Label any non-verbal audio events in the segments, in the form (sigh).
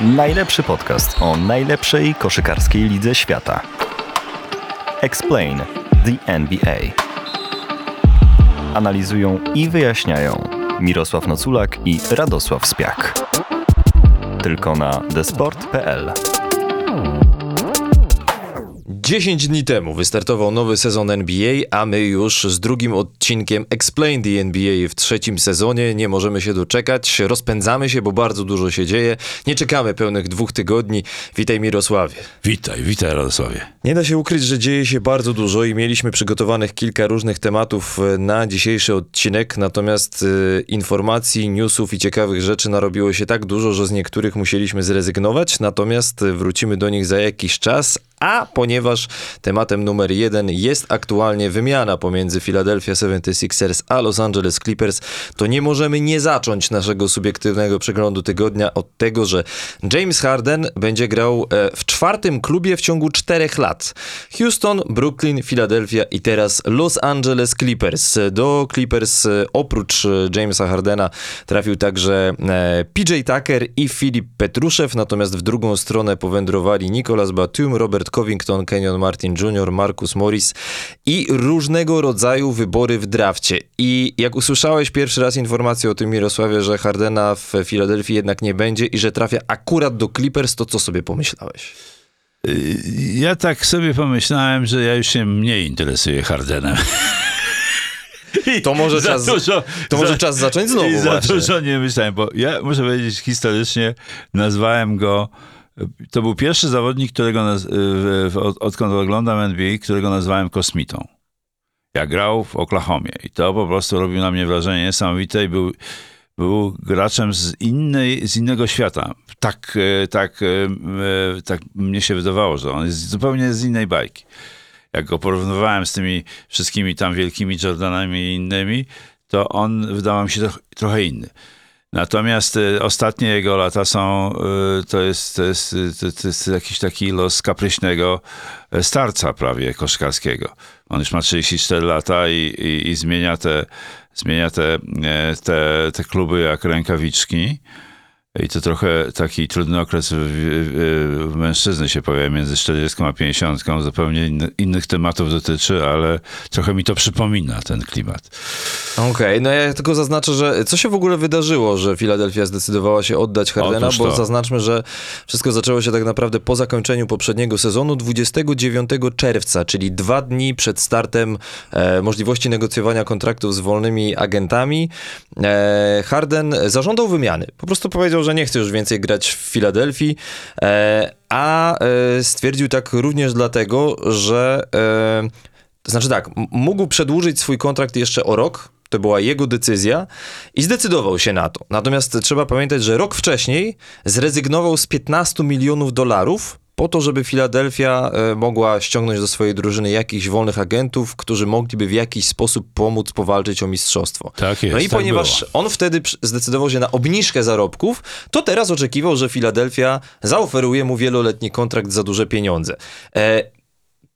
Najlepszy podcast o najlepszej koszykarskiej lidze świata. Explain the NBA. Analizują i wyjaśniają Mirosław Noculak i Radosław Spiak. Tylko na desport.pl. 10 dni temu wystartował nowy sezon NBA, a my już z drugim odcinkiem Explain the NBA w trzecim sezonie nie możemy się doczekać. Rozpędzamy się, bo bardzo dużo się dzieje. Nie czekamy pełnych dwóch tygodni. Witaj Mirosławie. Witaj, witaj Radosławie. Nie da się ukryć, że dzieje się bardzo dużo i mieliśmy przygotowanych kilka różnych tematów e, na dzisiejszy odcinek, natomiast y, informacji, newsów i ciekawych rzeczy narobiło się tak dużo, że z niektórych musieliśmy zrezygnować, natomiast wrócimy do nich za jakiś czas, a ponieważ tematem numer jeden jest aktualnie wymiana pomiędzy Philadelphia 76ers a Los Angeles Clippers, to nie możemy nie zacząć naszego subiektywnego przeglądu tygodnia od tego, że James Harden będzie grał e, w czwartym klubie w ciągu czterech lat. Houston, Brooklyn, Philadelphia i teraz Los Angeles Clippers. Do Clippers e, oprócz e, Jamesa Hardena trafił także PJ Tucker i Filip Petruszew, natomiast w drugą stronę powędrowali Nicolas Batum, Robert Covington, Kenyon Martin Jr., Marcus Morris i różnego rodzaju wybory w drafcie. I jak usłyszałeś pierwszy raz informację o tym Mirosławie, że Hardena w Filadelfii jednak nie będzie i że trafia akurat do Clippers, to co sobie pomyślałeś? Ja tak sobie pomyślałem, że ja już się mniej interesuję Hardenem. I (laughs) to może, (laughs) czas, dużo, to może za, czas zacząć znowu. I za właśnie. dużo nie myślałem, bo ja muszę powiedzieć, historycznie nazwałem go. To był pierwszy zawodnik, którego naz, odkąd oglądam NBA, którego nazwałem kosmitą. Ja grał w Oklahomie i to po prostu robił na mnie wrażenie niesamowite i był był graczem z, innej, z innego świata. Tak, tak, tak mnie się wydawało, że on jest zupełnie z innej bajki. Jak go porównywałem z tymi wszystkimi tam wielkimi Jordanami i innymi, to on wydawał mi się trochę inny. Natomiast ostatnie jego lata są, to jest, to jest, to jest jakiś taki los kapryśnego starca prawie koszkarskiego. On już ma 34 lata i, i, i zmienia te, zmienia te, te, te kluby jak rękawiczki. I to trochę taki trudny okres w, mężczyzny się pojawia między 40 a 50. Zupełnie inny, innych tematów dotyczy, ale trochę mi to przypomina ten klimat. Okej, okay, no ja tylko zaznaczę, że co się w ogóle wydarzyło, że Filadelfia zdecydowała się oddać Hardena, bo zaznaczmy, że wszystko zaczęło się tak naprawdę po zakończeniu poprzedniego sezonu 29 czerwca, czyli dwa dni przed startem e, możliwości negocjowania kontraktów z wolnymi agentami. E, Harden zażądał wymiany. Po prostu powiedział, że nie chce już więcej grać w Filadelfii, e, a e, stwierdził tak również dlatego, że e, to znaczy tak, mógł przedłużyć swój kontrakt jeszcze o rok, to była jego decyzja i zdecydował się na to. Natomiast trzeba pamiętać, że rok wcześniej zrezygnował z 15 milionów dolarów po to, żeby Filadelfia mogła ściągnąć do swojej drużyny jakichś wolnych agentów, którzy mogliby w jakiś sposób pomóc powalczyć o mistrzostwo. Tak jest, no i tak ponieważ było. on wtedy zdecydował się na obniżkę zarobków, to teraz oczekiwał, że Filadelfia zaoferuje mu wieloletni kontrakt za duże pieniądze. E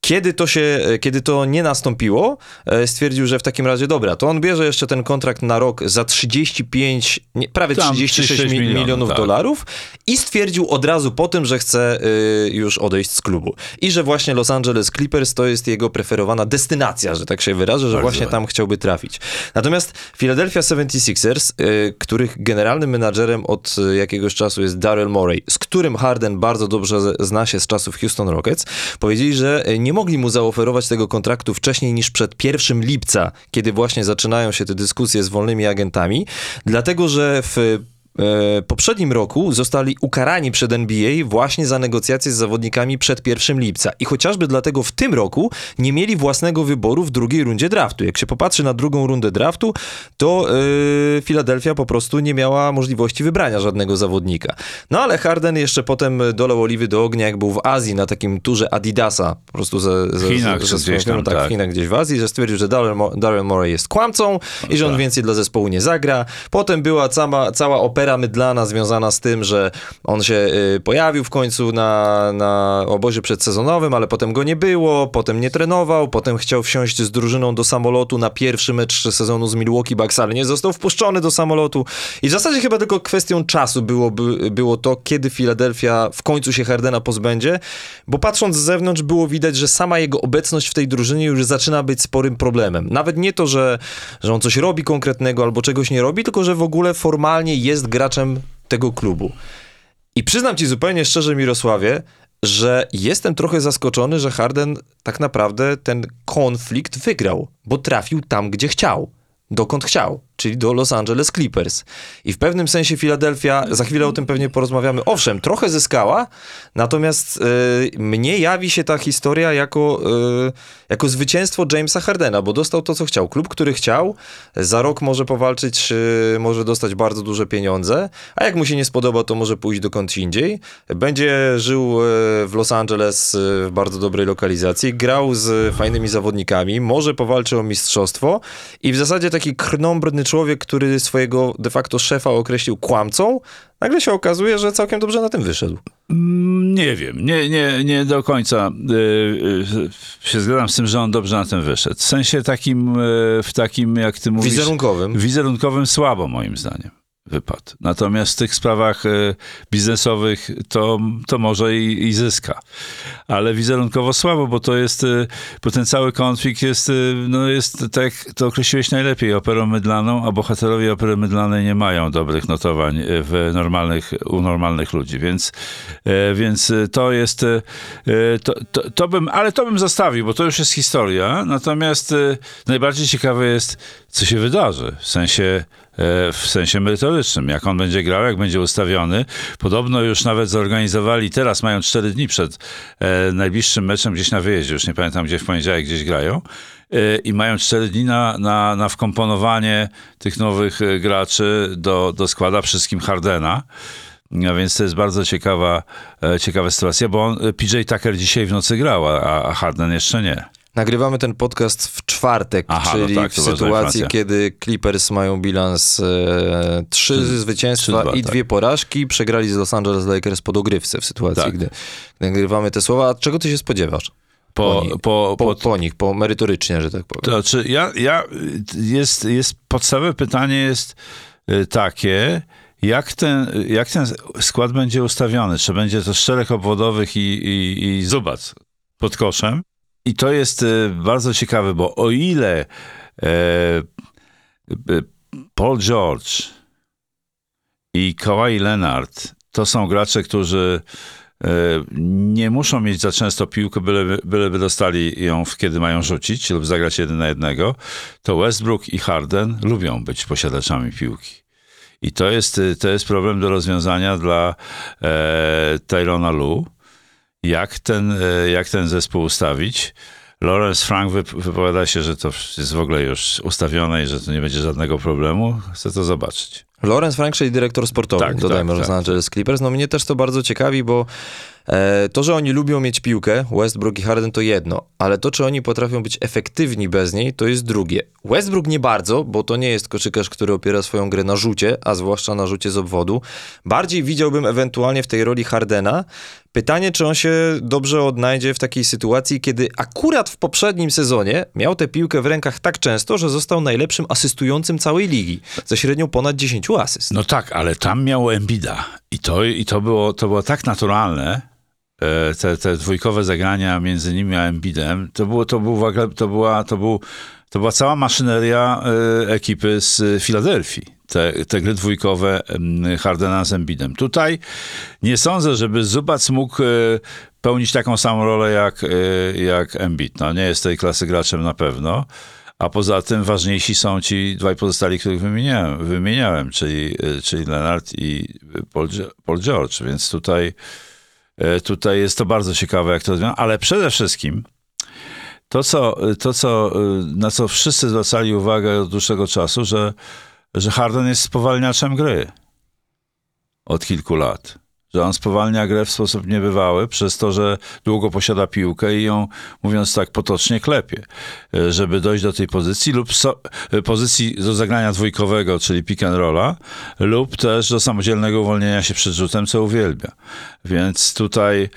kiedy to się, kiedy to nie nastąpiło, stwierdził, że w takim razie dobra, to on bierze jeszcze ten kontrakt na rok za 35, nie, prawie Tam 36 36 milionów, milionów tak. dolarów i stwierdził od razu po tym, że chce y, już odejść z klubu. I że właśnie Los Angeles Clippers to jest jego preferowana destynacja, że tak się wyrażę, że Bardzo właśnie tam chciałby trafić. Natomiast Philadelphia 76ers, y, których generalnym menadżerem od jakiegoś czasu jest Daryl Morey, z którym Harden bardzo dobrze zna się z czasów Houston Rockets, powiedzieli, że nie mogli mu zaoferować tego kontraktu wcześniej niż przed 1 lipca, kiedy właśnie zaczynają się te dyskusje z wolnymi agentami, dlatego że w e, poprzednim roku zostali ukarani przed NBA właśnie za negocjacje z zawodnikami przed 1 lipca. I chociażby dlatego w tym roku nie mieli własnego wyboru w drugiej rundzie draftu. Jak się popatrzy na drugą rundę draftu, to yy, Philadelphia po prostu nie miała możliwości wybrania żadnego zawodnika. No ale Harden jeszcze potem dolał oliwy do ognia, jak był w Azji na takim turze Adidasa, po prostu ze, ze, Chinach ze, ze tak, tak. w Chinach gdzieś w Azji, że stwierdził, że Daryl, Mo- Daryl Morey jest kłamcą i że on tak. więcej dla zespołu nie zagra. Potem była cała, cała opera afera mydlana związana z tym, że on się y, pojawił w końcu na, na obozie przedsezonowym, ale potem go nie było, potem nie trenował, potem chciał wsiąść z drużyną do samolotu na pierwszy mecz sezonu z Milwaukee Bucks, ale nie został wpuszczony do samolotu. I w zasadzie chyba tylko kwestią czasu byłoby, było to, kiedy Filadelfia w końcu się Hardena pozbędzie, bo patrząc z zewnątrz było widać, że sama jego obecność w tej drużynie już zaczyna być sporym problemem. Nawet nie to, że, że on coś robi konkretnego albo czegoś nie robi, tylko że w ogóle formalnie jest graczem tego klubu. I przyznam ci zupełnie szczerze, Mirosławie, że jestem trochę zaskoczony, że Harden tak naprawdę ten konflikt wygrał, bo trafił tam, gdzie chciał, dokąd chciał, czyli do Los Angeles Clippers. I w pewnym sensie Filadelfia, za chwilę o tym pewnie porozmawiamy, owszem, trochę zyskała, natomiast y, mnie jawi się ta historia jako, y, jako zwycięstwo Jamesa Hardena, bo dostał to, co chciał. Klub, który chciał, za rok może powalczyć, y, może dostać bardzo duże pieniądze, a jak mu się nie spodoba, to może pójść dokąd indziej. Będzie żył y, w Los Angeles y, w bardzo dobrej lokalizacji, grał z fajnymi zawodnikami, może powalczy o mistrzostwo i w zasadzie taki krnąbrny człowiek, który swojego de facto szefa określił kłamcą, nagle się okazuje, że całkiem dobrze na tym wyszedł. Mm, Nie wiem, nie, nie, nie do końca y, y, się zgadzam z tym, że on dobrze na tym wyszedł. W sensie takim, y, w takim, jak ty mówisz... Wizerunkowym. Wizerunkowym słabo, moim zdaniem, wypadł. Natomiast w tych sprawach y, biznesowych to, to może i, i zyska. Ale wizerunkowo słabo, bo to jest, y, bo ten cały konflikt jest, y, no jest, tak to określiłeś najlepiej, operą mydlaną, a bohaterowie opery mydlanej nie mają dobrych notowań w normalnych, u normalnych ludzi, więc, więc to jest, to, to, to bym, ale to bym zostawił, bo to już jest historia, natomiast najbardziej ciekawe jest, co się wydarzy, w sensie w sensie merytorycznym. Jak on będzie grał, jak będzie ustawiony. Podobno już nawet zorganizowali, teraz mają cztery dni przed e, najbliższym meczem gdzieś na wyjeździe, już nie pamiętam gdzie w poniedziałek gdzieś grają. E, I mają cztery dni na, na, na wkomponowanie tych nowych e, graczy do, do składa wszystkim Hardena. A więc to jest bardzo ciekawa, e, ciekawa sytuacja, bo on, e, PJ Tucker dzisiaj w nocy grał, a Harden jeszcze nie. Nagrywamy ten podcast w czwartek, Aha, no czyli tak, w sytuacji, kiedy Clippers mają bilans e, trzy Trzy- zwycięstwa trzy, dwa, i tak. dwie porażki. Przegrali z Los Angeles Lakers po dogrywce w sytuacji, Tak. gdy, nagrywamy te słowa. A czego ty się spodziewasz? Po, Po ni- po, Po, po, nich, po merytorycznie, że tak powiem. To znaczy, ja, ja, jest, jest, podstawowe pytanie jest y, takie, jak ten, jak ten skład będzie ustawiony? Czy będzie to czterech obwodowych i, i, i zubac pod koszem? I to jest y, bardzo ciekawe, bo o ile e, y, Paul George i Kawhi Leonard to są gracze, którzy e, nie muszą mieć za często piłkę, byleby, byleby dostali ją, kiedy mają rzucić lub zagrać jeden na jednego, to Westbrook i Harden lubią być posiadaczami piłki. I to jest, to jest problem do rozwiązania dla e, Tyrona Lu. Jak ten, e, jak ten zespół ustawić? Lawrence Frank wyp- wypowiada się, że to jest w ogóle już ustawione i że to nie będzie żadnego problemu. Chcę to zobaczyć. Lawrence Frank, czyli dyrektor sportowy, Tak, dodajmy tak, Los tak. Angeles Clippers. No mnie też to bardzo ciekawi, bo to, że oni lubią mieć piłkę, Westbrook i Harden to jedno, ale to, czy oni potrafią być efektywni bez niej, to jest drugie. Westbrook nie bardzo, bo to nie jest koszykarz, który opiera swoją grę na rzucie, a zwłaszcza na rzucie z obwodu. Bardziej widziałbym ewentualnie w tej roli Hardena. Pytanie, czy on się dobrze odnajdzie w takiej sytuacji, kiedy akurat w poprzednim sezonie miał tę piłkę w rękach tak często, że został najlepszym asystującym całej ligi, ze średnią ponad 10 asyst. No tak, ale tam miał Embida i to, i to, było, to było tak naturalne, e, te, te dwójkowe zagrania między nimi a Embidem, to, było, to, był, w ogóle- to, była, to, był, to była cała maszyneria e, ekipy z Filadelfii. Te, te gry dwójkowe Hardena z Embidem. Tutaj nie sądzę, żeby Zubac mógł e, pełnić taką samą rolę jak, e, jak Embiid. No, nie jest tej klasy graczem na pewno. A poza tym ważniejsi są ci dwaj pozostali, których wymieniałem, wymieniałem czyli, czyli Leonard i Paul, Paul George, więc tutaj, tutaj jest to bardzo ciekawe, jak to rozwiązano, ale przede wszystkim to, co, to co, y, na co wszyscy zwracali uwagę od dłuższego czasu, że, że Harden jest spowalniaczem gry od kilku lat. Że on spowalnia grę w sposób niebywały przez to, że długo posiada piłkę i ją, mówiąc tak potocznie, klepie, e, żeby dojść do tej pozycji lub so, e, pozycji do zagrania dwójkowego, czyli pick and rolla, lub też do samodzielnego uwolnienia się przed rzutem, co uwielbia. Więc tutaj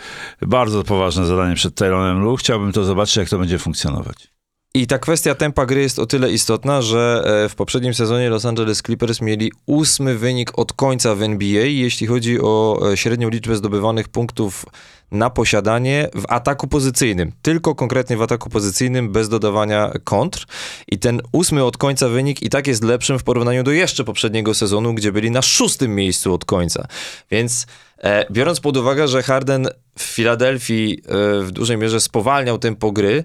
bardzo poważne zadanie przed Tyronem Lu. Chciałbym to zobaczyć, jak to będzie funkcjonować. I ta kwestia tempa gry jest o tyle istotna, że e, w poprzednim sezonie Los Angeles Clippers mieli ósmy wynik od końca w NBA, jeśli chodzi o e, średnią liczbę zdobywanych punktów na posiadanie w ataku pozycyjnym. Tylko konkretnie w ataku pozycyjnym, bez dodawania kontr. I ten ósmy od końca wynik i tak jest lepszym w porównaniu do jeszcze poprzedniego sezonu, gdzie byli na szóstym miejscu od końca. Więc e, biorąc pod uwagę, że Harden w Filadelfii w dużej mierze spowalniał tempo gry,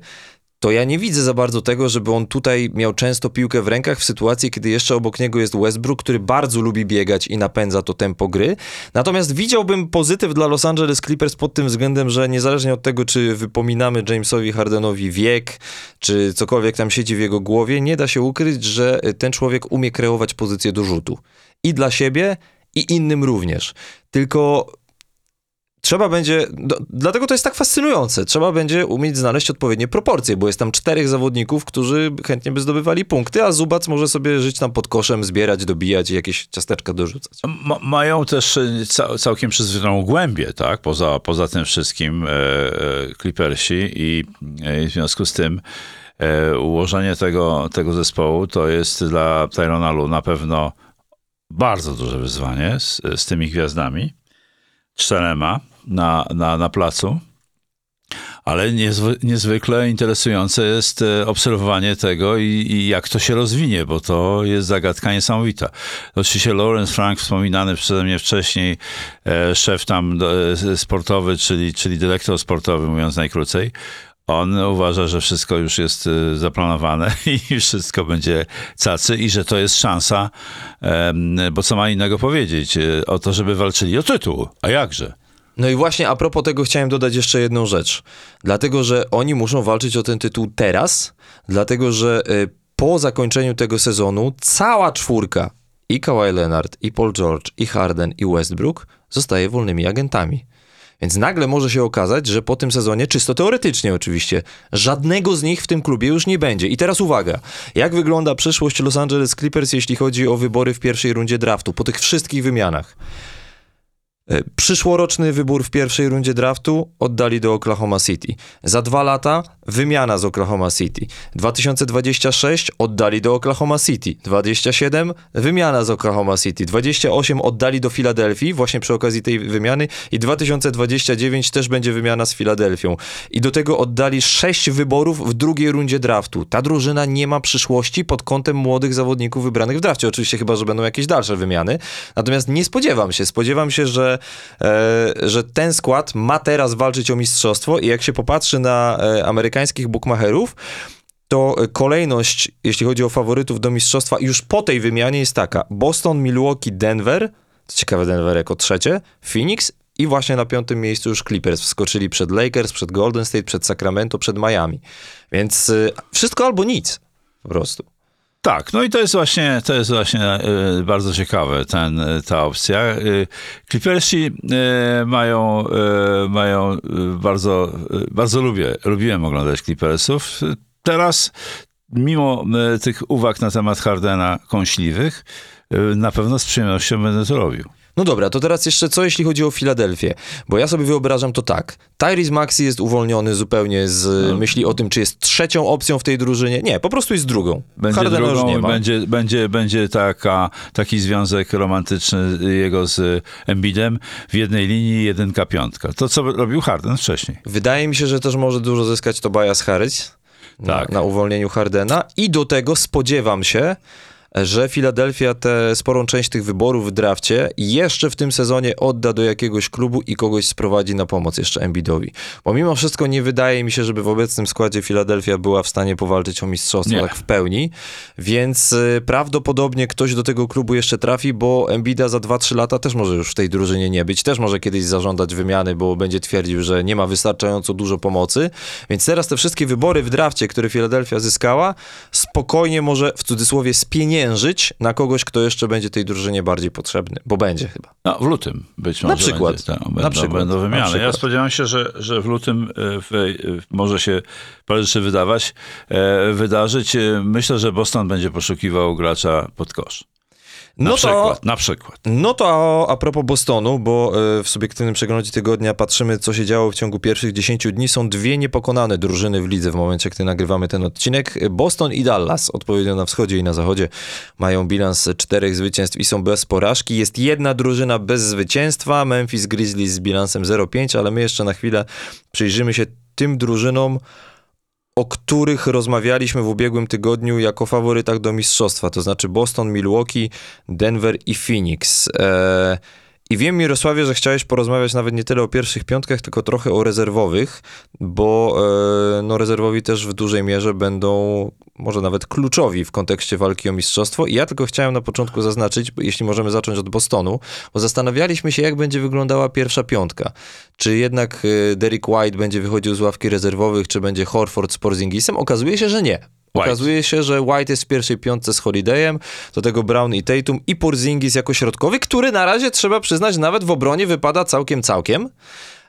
to ja nie widzę za bardzo tego, żeby on tutaj miał często piłkę w rękach w sytuacji, kiedy jeszcze obok niego jest Westbrook, który bardzo lubi biegać i napędza to tempo gry. Natomiast widziałbym pozytyw dla Los Angeles Clippers pod tym względem, że niezależnie od tego, czy wypominamy Jamesowi Hardenowi wiek, czy cokolwiek tam siedzi w jego głowie, nie da się ukryć, że ten człowiek umie kreować pozycję do rzutu. I dla siebie, i innym również. Tylko trzeba będzie, do, dlatego to jest tak fascynujące, trzeba będzie umieć znaleźć odpowiednie proporcje, bo jest tam czterech zawodników, którzy chętnie by zdobywali punkty, a Zubac może sobie żyć tam pod koszem, zbierać, dobijać i jakieś ciasteczka dorzucać. Ma, mają też e, ca, całkiem przyzwoitą głębię, tak, poza, poza tym wszystkim e, e, Clippersi i e, w związku z tym e, ułożenie tego, tego zespołu to jest dla Tyrona Lu na pewno bardzo duże wyzwanie z, z tymi gwiazdami, czterema na, na, na placu. Ale niezwy, niezwykle interesujące jest e, obserwowanie tego i, i, jak to się rozwinie, bo to jest zagadka niesamowita. Oczywiście Lawrence Frank, wspominany przeze mnie wcześniej, e, szef tam e, sportowy, czyli, czyli dyrektor sportowy, mówiąc najkrócej, on uważa, że wszystko już jest zaplanowane (laughs) i wszystko będzie cacy i że to jest szansa, bo co ma innego powiedzieć, o to, żeby walczyli o tytuł. A jakże? No i właśnie a propos tego chciałem dodać jeszcze jedną rzecz. Dlatego, że oni muszą walczyć o ten tytuł teraz, dlatego, że y, po zakończeniu tego sezonu cała czwórka i Kawhi Leonard, i Paul George, i Harden, i Westbrook zostaje wolnymi agentami. Więc nagle może się okazać, że po tym sezonie, czysto teoretycznie oczywiście, żadnego z nich w tym klubie już nie będzie. I teraz uwaga, jak wygląda przyszłość Los Angeles Clippers, jeśli chodzi o wybory w pierwszej rundzie draftu, po tych wszystkich wymianach? E, przyszłoroczny wybór w pierwszej rundzie draftu oddali do Oklahoma City. Za dwa lata wymiana z Oklahoma City. 2026 oddali do Oklahoma City. 27 wymiana z Oklahoma City. 28 oddali do Filadelfii właśnie przy okazji tej wymiany i 2029 też będzie wymiana z Filadelfią. I do tego oddali 6 wyborów w drugiej rundzie draftu. Ta drużyna nie ma przyszłości pod kątem młodych zawodników wybranych w drafcie. Oczywiście chyba, że będą jakieś dalsze wymiany. Natomiast nie spodziewam się. Spodziewam się, że E, że ten skład ma teraz walczyć o mistrzostwo i jak się popatrzy na e, amerykańskich bookmacherów, to kolejność, jeśli chodzi o faworytów do mistrzostwa, już po tej wymianie jest taka: Boston, Milwaukee, Denver, co ciekawe, Denver jako trzecie, Phoenix i właśnie na piątym miejscu już Clippers wskoczyli przed Lakers, przed Golden State, przed Sacramento, przed Miami. Więc y, wszystko albo nic po prostu. Tak, no i to jest właśnie, to jest właśnie y, bardzo ciekawe, ten, ta opcja. Y, Clippersi mają, mają bardzo, bardzo lubię, lubiłem oglądać Clippersów. Teraz, mimo tych uwag na temat Hardena kąśliwych, na pewno z przyjemnością będę to robił. No dobra, to teraz jeszcze co jeśli chodzi o Filadelfię? Bo ja sobie wyobrażam to tak. Tyrese Maxi jest uwolniony zupełnie z no. myśli o tym, czy jest trzecią opcją w tej drużynie. Nie, po prostu jest drugą. Będzie Hardena drugą, nie ma. Będzie, będzie, będzie taka, taki związek romantyczny jego z Embidem w jednej linii jedynka piątka. To, co robił Harden wcześniej. Wydaje mi się, że też może dużo zyskać Tobias Harris tak. na, na uwolnieniu Hardena i do tego spodziewam się, że Filadelfia tę sporą część tych wyborów w drafcie jeszcze w tym sezonie odda do jakiegoś klubu i kogoś sprowadzi na pomoc jeszcze Embiidowi. Bo mimo wszystko nie wydaje mi się, żeby w obecnym składzie Filadelfia była w stanie powalczyć o mistrzostwo nie. tak w pełni, więc y, prawdopodobnie ktoś do tego klubu jeszcze trafi, bo Embida za 2-3 lata też może już w tej drużynie nie być, też może kiedyś zażądać wymiany, bo będzie twierdził, że nie ma wystarczająco dużo pomocy, więc teraz te wszystkie wybory w drafcie, które Filadelfia zyskała, spokojnie może w cudzysłowie spieniężyć zamienżyć na kogoś, kto jeszcze będzie tej drużynie bardziej potrzebny, bo będzie chyba. No, w lutym być może. przykład. Będzie, tak, Na będą, przykład. będą Na wymiany. Ja przykład. spodziewam się, że, że w lutym e, w, w, może się parę rzeczy wydawać, e, wydarzyć. E, Myślę, że Boston będzie poszukiwał gracza pod kosz. Na No to, przykład, na przykład. no to a, a propos Bostonu, bo e, w subiektywnym przeglądzie tygodnia patrzymy, co się działo w ciągu pierwszych 10 dni. Są dwie niepokonane drużyny w lidze w momencie, gdy nagrywamy ten odcinek. Boston i Dallas, odpowiednio na wschodzie i na zachodzie, mają bilans czterech zwycięstw i są bez porażki. Jest jedna drużyna bez zwycięstwa, Memphis Grizzlies z bilansem 0-5, ale my jeszcze na chwilę przyjrzymy się tym drużynom, o których rozmawialiśmy w ubiegłym tygodniu jako faworytach do mistrzostwa, to znaczy Boston, Milwaukee, Denver i Phoenix. Eee, I wiem, Mirosławie, że chciałeś porozmawiać nawet nie tyle o pierwszych piątkach, tylko trochę o rezerwowych, bo e, no, rezerwowi też w dużej mierze będą może nawet kluczowi w kontekście walki o mistrzostwo. I ja tylko chciałem na początku zaznaczyć, jeśli możemy zacząć od Bostonu, bo zastanawialiśmy się, jak będzie wyglądała pierwsza piątka. Czy jednak e, Derek White będzie wychodził z ławki rezerwowych, czy będzie Horford z Porzingisem? Okazuje się, że nie. White. Okazuje się, że White jest w pierwszej piątce z Holidayem, do tego Brown i Tatum i Porzingis jako środkowy, który na razie trzeba przyznać nawet w obronie wypada całkiem, całkiem.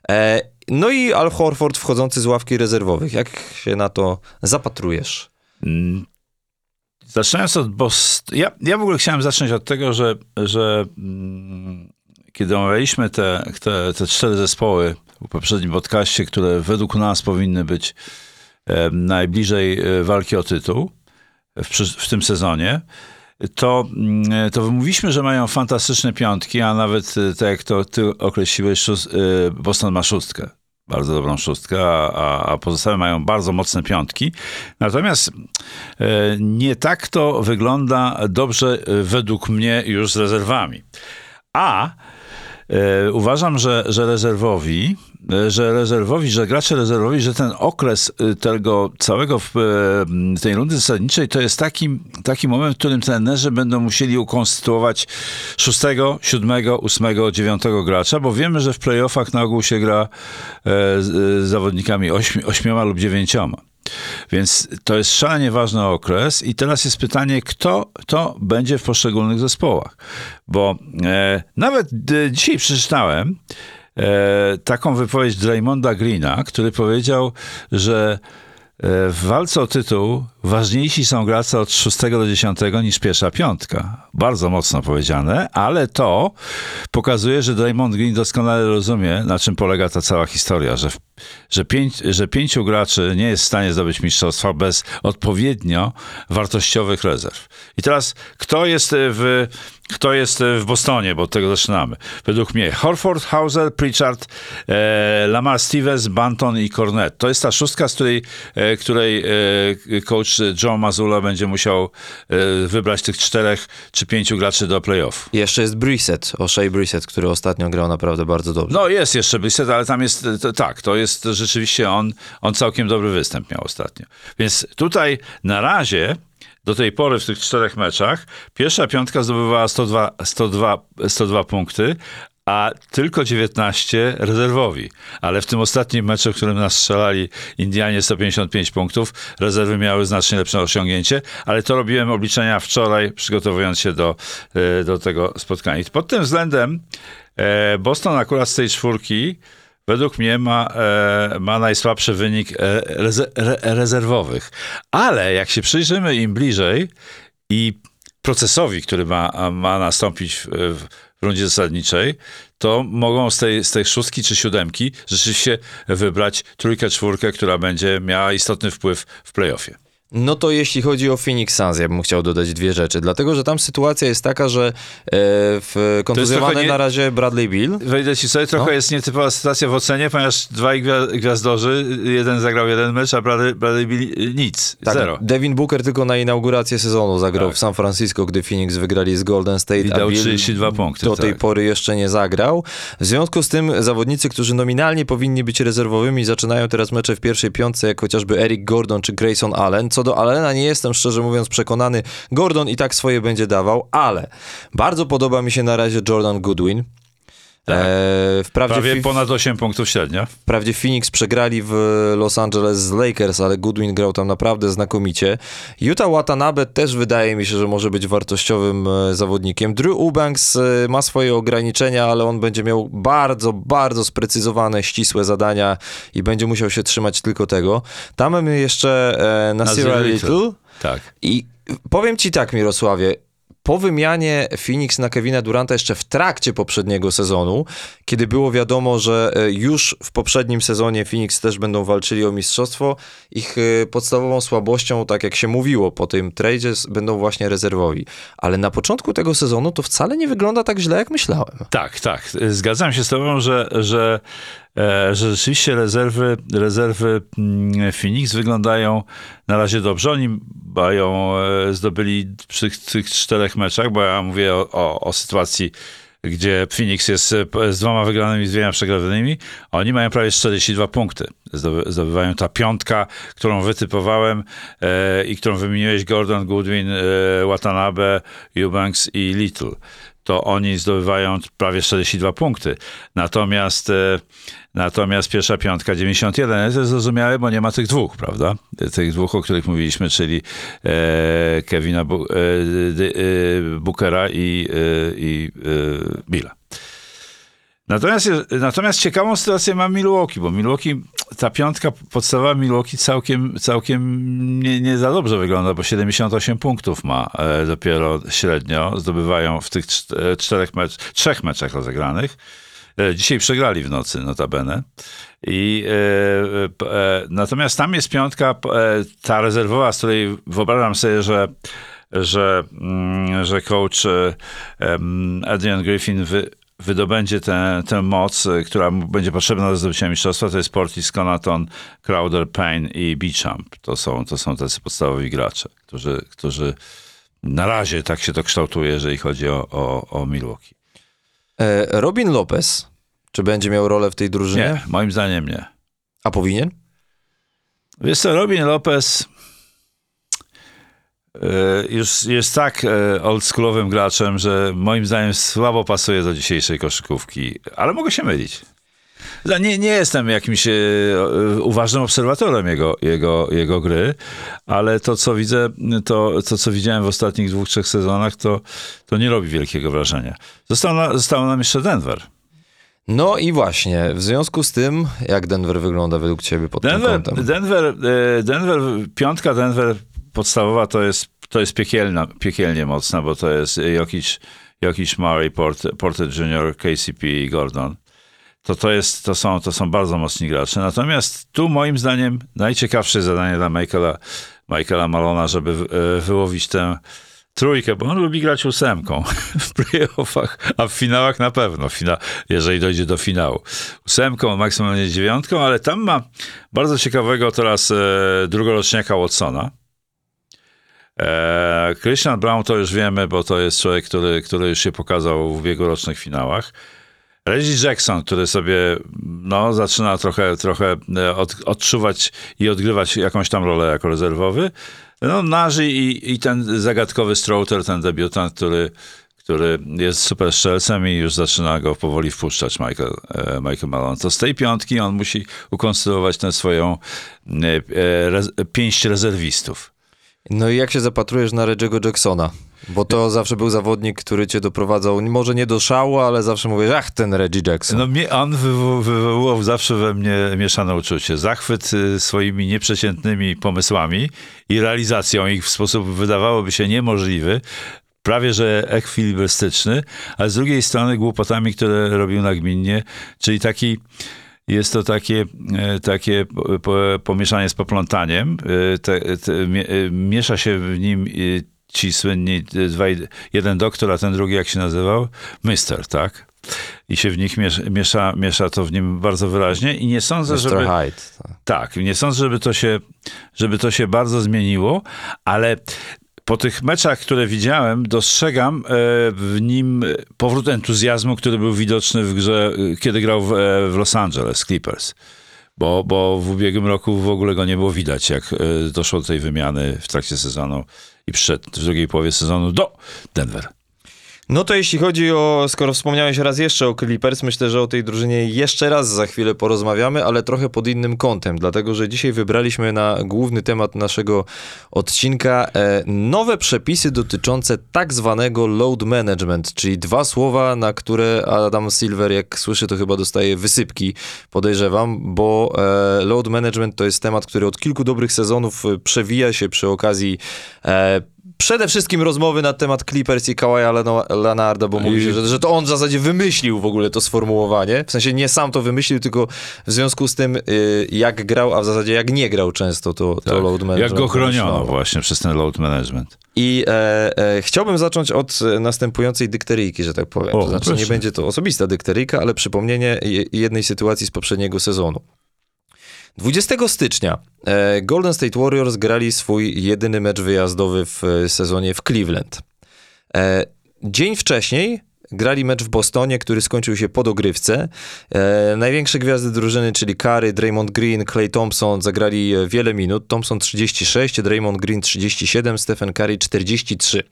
E, no i Al Horford wchodzący z ławki rezerwowych. Jak się na to zapatrujesz? Mm, Zaczynając od Boston, ja, ja w ogóle chciałem zacząć od tego, że, że mm, kiedy omawialiśmy te, te, te cztery zespoły w poprzednim podcaście, które według nas powinny być najbliżej e, walki o tytuł w, w tym sezonie, to, mm, to wymówiliśmy, że mają fantastyczne piątki, a nawet e, tak jak to ty określiłeś, szóst- e, Boston ma szóstkę. Bardzo dobrą szóstkę, a, a- pozostałe mają bardzo mocne piątki. Natomiast e, nie tak to wygląda dobrze e, według mnie już z rezerwami. A e, uważam, że, że rezerwowi, e, że rezerwowi, że gracze rezerwowi, że ten okres e, tego całego e, tej rundy zasadniczej to jest taki, taki moment, w którym trenerzy będą musieli ukonstytuować szóstego, siódmego, ósmego, dziewiątego gracza, bo wiemy, że w playoffach na ogół się gra e, z, zawodnikami ośmi, ośmioma lub dziewięcioma. Więc to jest szalenie ważny okres i teraz jest pytanie, kto to będzie w poszczególnych zespołach. Bo e, nawet e, dzisiaj przeczytałem e, taką wypowiedź Draymonda Greena, który powiedział, że e, w walce o tytuł ważniejsi są gracze od 6 do 10 niż pierwsza piątka. Bardzo mocno powiedziane, ale to pokazuje, że Draymond Green doskonale rozumie, na czym polega ta cała historia, że, że, pięć, że pięciu graczy nie jest w stanie zdobyć mistrzostwa bez odpowiednio wartościowych rezerw. I teraz, kto jest w, kto jest w Bostonie, bo od tego zaczynamy. Według mnie Horford, Hauser, Pritchard, e, Lamar Stevens, Banton i Cornet. To jest ta szóstka, z której, e, której e, coach Joe Mazula będzie musiał e, wybrać tych czterech czy pięciu graczy do playoff. Jeszcze jest Brissett, O'Shea Brissett, który ostatnio grał naprawdę bardzo dobrze. No jest jeszcze Brissett, ale tam jest, to, tak, to jest rzeczywiście on, on całkiem dobry występ miał ostatnio. Więc tutaj na razie do tej pory w tych czterech meczach pierwsza piątka zdobywała 102, 102, 102 punkty, a tylko 19 rezerwowi. Ale w tym ostatnim meczu, w którym nas strzelali Indianie 155 punktów, rezerwy miały znacznie lepsze osiągnięcie, ale to robiłem obliczenia wczoraj, przygotowując się do, e, do tego spotkania. I pod tym względem e, Boston akurat z tej czwórki według mnie ma, e, ma najsłabszy wynik e, reze, re, rezerwowych. Ale jak się przyjrzymy im bliżej i procesowi, który ma, ma nastąpić w, w rundzie zasadniczej, to mogą z tej, z tej szóstki czy siódemki rzeczywiście wybrać trójkę, czwórkę, która będzie miała istotny wpływ w playoffie. No to jeśli chodzi o Phoenix Suns, ja bym chciał dodać dwie rzeczy, dlatego że tam sytuacja jest taka, że e, w kontuzjowany nie- na razie Bradley Bill. Wejdę ci sobie, trochę No. jest nietypowa sytuacja w ocenie, ponieważ dwaj gwia- gwiazdorzy, jeden zagrał jeden mecz, a Bradley, Bradley Bill nic, Tak, zero. Devin Booker tylko na inaugurację sezonu zagrał Tak. w San Francisco, gdy Phoenix wygrali z Golden State, I a dał Bill 32 punkty, do tej tak. pory jeszcze nie zagrał. W związku z tym zawodnicy, którzy nominalnie powinni być rezerwowymi, zaczynają teraz mecze w pierwszej piątce, jak chociażby Eric Gordon czy Grayson Allen. Co do Allena nie jestem szczerze mówiąc przekonany. Gordon i tak swoje będzie dawał, ale bardzo podoba mi się na razie Jordan Goodwin. Tak. E, wprawdzie, Prawie ponad 8 punktów średnio. wprawdzie Phoenix przegrali w Los Angeles z Lakers, ale Goodwin grał tam naprawdę znakomicie. Utah Watanabe też wydaje mi się, że może być wartościowym e, zawodnikiem. Drew Eubanks e, ma swoje ograniczenia, ale on będzie miał bardzo, bardzo sprecyzowane, ścisłe zadania i będzie musiał się trzymać tylko tego. Tam mamy jeszcze e, Nasira Nasir Little. Little. Tak. I powiem ci tak, Mirosławie. Po wymianie Phoenix na Kevina Duranta jeszcze w trakcie poprzedniego sezonu, kiedy było wiadomo, że e, już w poprzednim sezonie Phoenix też będą walczyli o mistrzostwo, ich e, podstawową słabością, tak jak się mówiło po tym tradzie, będą właśnie rezerwowi. Ale na początku tego sezonu to wcale nie wygląda tak źle, jak myślałem. Tak, tak. Zgadzam się z tobą, że, że, że rzeczywiście rezerwy, rezerwy mm, Phoenix wyglądają na razie dobrze. Oni mają, e, zdobyli przy tych czterech meczach, bo ja mówię o, o, o sytuacji, gdzie Phoenix jest e, z dwoma wygranymi, z dwiema przegranymi. Oni mają prawie 42 punkty. Zdoby- Zdobywają ta piątka, którą wytypowałem e, i którą wymieniłeś, Gordon, Goodwin, e, Watanabe, Eubanks i Little to oni zdobywają prawie 42 punkty. Natomiast, e, natomiast pierwsza piątka 91 to jest zrozumiałe, bo nie ma tych dwóch, prawda? Tych dwóch, o których mówiliśmy, czyli e, Kevina Bu, e, e, Bookera i, e, i e, Billa. Natomiast, natomiast ciekawą sytuację ma Milwaukee, bo Milwaukee, ta piątka podstawowa Milwaukee całkiem, całkiem nie, nie za dobrze wygląda, bo 78 punktów ma e, dopiero średnio, zdobywają w tych czt- czterech mecz, trzech meczach rozegranych. E, dzisiaj przegrali w nocy, notabene. I, e, p- e, natomiast tam jest piątka, e, ta rezerwowa, z której wyobrażam sobie, że że, mm, że coach e, Adrian Griffin wy, wydobędzie tę, tę moc, e, która będzie potrzebna do zdobycia mistrzostwa, to jest Portis, Conaton, Crowder, Payne i Beechamp. To są, to są tacy podstawowi gracze, którzy, którzy na razie tak się to kształtuje, jeżeli chodzi o, o, o Milwaukee. E, Robin Lopez, czy będzie miał rolę w tej drużynie? Nie, moim zdaniem nie. A powinien? Wiesz co, Robin Lopez e, już jest tak e, oldschoolowym graczem, że moim zdaniem słabo pasuje do dzisiejszej koszykówki, ale mogę się mylić. Za- Nie, nie jestem jakimś e, e, uważnym obserwatorem jego, jego, jego gry, ale to, co widzę, to, to, co widziałem w ostatnich dwóch, trzech sezonach, to, to nie robi wielkiego wrażenia. Został, na, został nam jeszcze Denver. No i właśnie, w związku z tym, jak Denver wygląda według ciebie pod tym Denver, kątem? Denver, e, Denver, piątka Denver podstawowa to jest, to jest piekielna, piekielnie mocna, bo to jest Jokic, Jokic Murray, Porter, Porter Jr., KCP i Gordon. To, to, jest, to, są, to są bardzo mocni gracze. Natomiast tu moim zdaniem najciekawsze zadanie dla Michaela, Michaela Malona, żeby e, wyłowić tę trójkę, bo on lubi grać ósemką (laughs) w playoffach, a w finałach na pewno, fina, jeżeli dojdzie do finału. Ósemką, maksymalnie dziewiątką, ale tam ma bardzo ciekawego teraz e, drugoroczniaka Watsona. E, Christian Brown to już wiemy, bo to jest człowiek, który, który już się pokazał w ubiegłorocznych finałach. Reggie Jackson, który sobie no, zaczyna trochę, trochę e, od, odczuwać i odgrywać jakąś tam rolę jako rezerwowy. No, Narzy i, i ten zagadkowy Strouter, ten debiutant, który, który jest super strzelcem i już zaczyna go powoli wpuszczać Michael, e, Michael Malone. To z tej piątki on musi ukonstruować tę swoją e, e, pięść rezerwistów. No i jak się zapatrujesz na Reggie'ego Jacksona? Bo to zawsze był zawodnik, który cię doprowadzał, może nie do szału, ale zawsze mówisz, ach, ten Reggie Jackson. No mnie, on wywo- wywołał zawsze we mnie mieszane uczucie. Zachwyt y, swoimi nieprzeciętnymi pomysłami i realizacją ich w sposób wydawałoby się niemożliwy, prawie że ekwilibrystyczny, a z drugiej strony głupotami, które robił nagminnie, czyli taki jest to takie, e, takie po- po- pomieszanie z poplątaniem. E, Te, te, e, miesza się w nim ci słynni e, dwaj, jeden doktor, a ten drugi jak się nazywał? Mister, tak? I się w nich miesza, miesza, to w nim bardzo wyraźnie i nie sądzę, Mr. żeby... Hyde. tak. Tak, nie sądzę, żeby to się, żeby to się bardzo zmieniło, ale po tych meczach, które widziałem, dostrzegam e, w nim powrót entuzjazmu, który był widoczny w grze, e, kiedy grał w, w Los Angeles Clippers. Bo, bo w ubiegłym roku w ogóle go nie było widać, jak doszło do tej wymiany w trakcie sezonu i przyszedł w drugiej połowie sezonu do Denver. No to jeśli chodzi o, skoro wspomniałeś raz jeszcze o Clippers, myślę, że o tej drużynie jeszcze raz za chwilę porozmawiamy, ale trochę pod innym kątem, dlatego że dzisiaj wybraliśmy na główny temat naszego odcinka e, nowe przepisy dotyczące tak zwanego load management, czyli dwa słowa, na które Adam Silver, jak słyszy, to chyba dostaje wysypki, podejrzewam, bo e, load management to jest temat, który od kilku dobrych sezonów e, przewija się przy okazji Przede wszystkim rozmowy na temat Clippers i Kawaja Leonarda, bo mówi się, że, że to on w zasadzie wymyślił w ogóle to sformułowanie. W sensie nie sam to wymyślił, tylko w związku z tym, y, jak grał, a w zasadzie jak nie grał często, to, to load management. Tak. Jak go chroniono właśnie przez ten load management. I e, e, chciałbym zacząć od następującej dykteryjki, że tak powiem. O, to znaczy, nie proszę. będzie to osobista dykteryjka, ale przypomnienie je- jednej sytuacji z poprzedniego sezonu. 20 stycznia e, Golden State Warriors grali swój jedyny mecz wyjazdowy w e, sezonie w Cleveland. E, dzień wcześniej grali mecz w Bostonie, który skończył się po dogrywce. Największe gwiazdy drużyny, czyli Curry, Draymond Green, Clay Thompson zagrali wiele minut. Thompson 36, Draymond Green 37, Stephen Curry 43.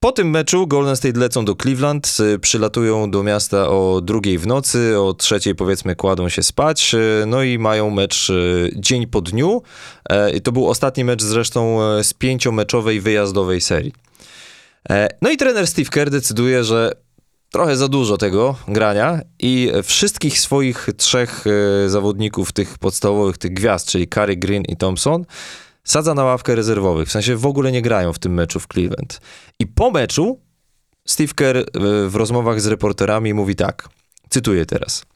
Po tym meczu Golden State lecą do Cleveland, y, przylatują do miasta o drugiej w nocy, o trzeciej powiedzmy kładą się spać, y, no i mają mecz y, dzień po dniu. E, To był ostatni mecz zresztą e, z pięciomeczowej wyjazdowej serii. E, No i trener Steve Kerr decyduje, że trochę za dużo tego grania i wszystkich swoich trzech zawodników, tych podstawowych, tych gwiazd, czyli Curry, Green i Thompson, sadza na ławkę rezerwowych. W sensie w ogóle nie grają w tym meczu w Cleveland. I po meczu Steve Kerr e, w rozmowach z reporterami mówi tak, cytuję teraz.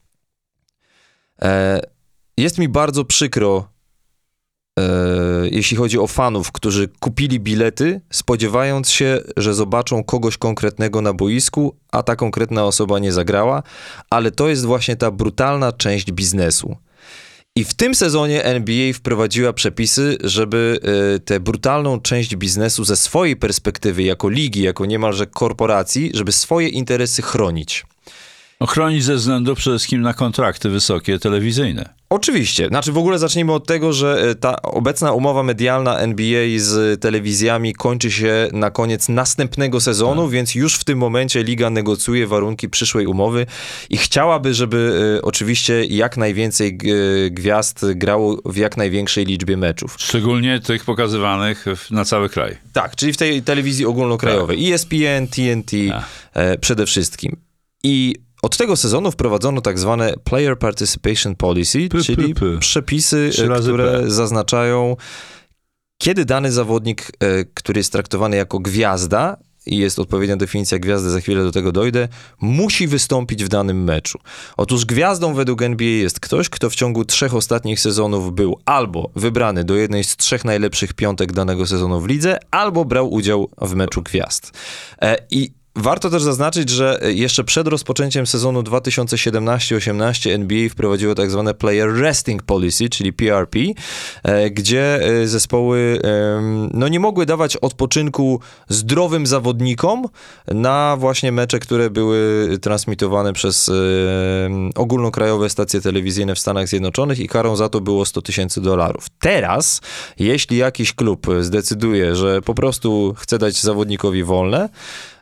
E, jest mi bardzo przykro, e, jeśli chodzi o fanów, którzy kupili bilety, spodziewając się, że zobaczą kogoś konkretnego na boisku, a ta konkretna osoba nie zagrała, ale to jest właśnie ta brutalna część biznesu. I w tym sezonie NBA wprowadziła przepisy, żeby y, tę brutalną część biznesu ze swojej perspektywy, jako ligi, jako niemalże korporacji, żeby swoje interesy chronić. Ochronić ze względu przede wszystkim na kontrakty wysokie telewizyjne. Oczywiście. Znaczy w ogóle zacznijmy od tego, że e, ta obecna umowa medialna NBA z telewizjami kończy się na koniec następnego sezonu, więc już w tym momencie liga negocjuje warunki przyszłej umowy i chciałaby, żeby e, oczywiście jak najwięcej gwiazd grało w jak największej liczbie meczów. Szczególnie tych pokazywanych na cały kraj. Tak, czyli w tej telewizji ogólnokrajowej. ESPN, TNT Tak. e, przede wszystkim. I od tego sezonu wprowadzono tak zwane Player Participation Policy, czyli przepisy, e, które P. zaznaczają, kiedy dany zawodnik, e, który jest traktowany jako gwiazda, i jest odpowiednia definicja gwiazdy, za chwilę do tego dojdę, musi wystąpić w danym meczu. Otóż gwiazdą według NBA jest ktoś, kto w ciągu trzech ostatnich sezonów był albo wybrany do jednej z trzech najlepszych piątek danego sezonu w lidze, albo brał udział w meczu gwiazd. E, I Warto też zaznaczyć, że jeszcze przed rozpoczęciem sezonu 2017-18 NBA wprowadziło tak zwane Player Resting Policy, czyli PRP, e, gdzie e, zespoły no, nie mogły dawać odpoczynku zdrowym zawodnikom na właśnie mecze, które były transmitowane przez ogólnokrajowe stacje telewizyjne w Stanach Zjednoczonych i karą za to było 100 tysięcy dolarów. Teraz, jeśli jakiś klub zdecyduje, że po prostu chce dać zawodnikowi wolne, e,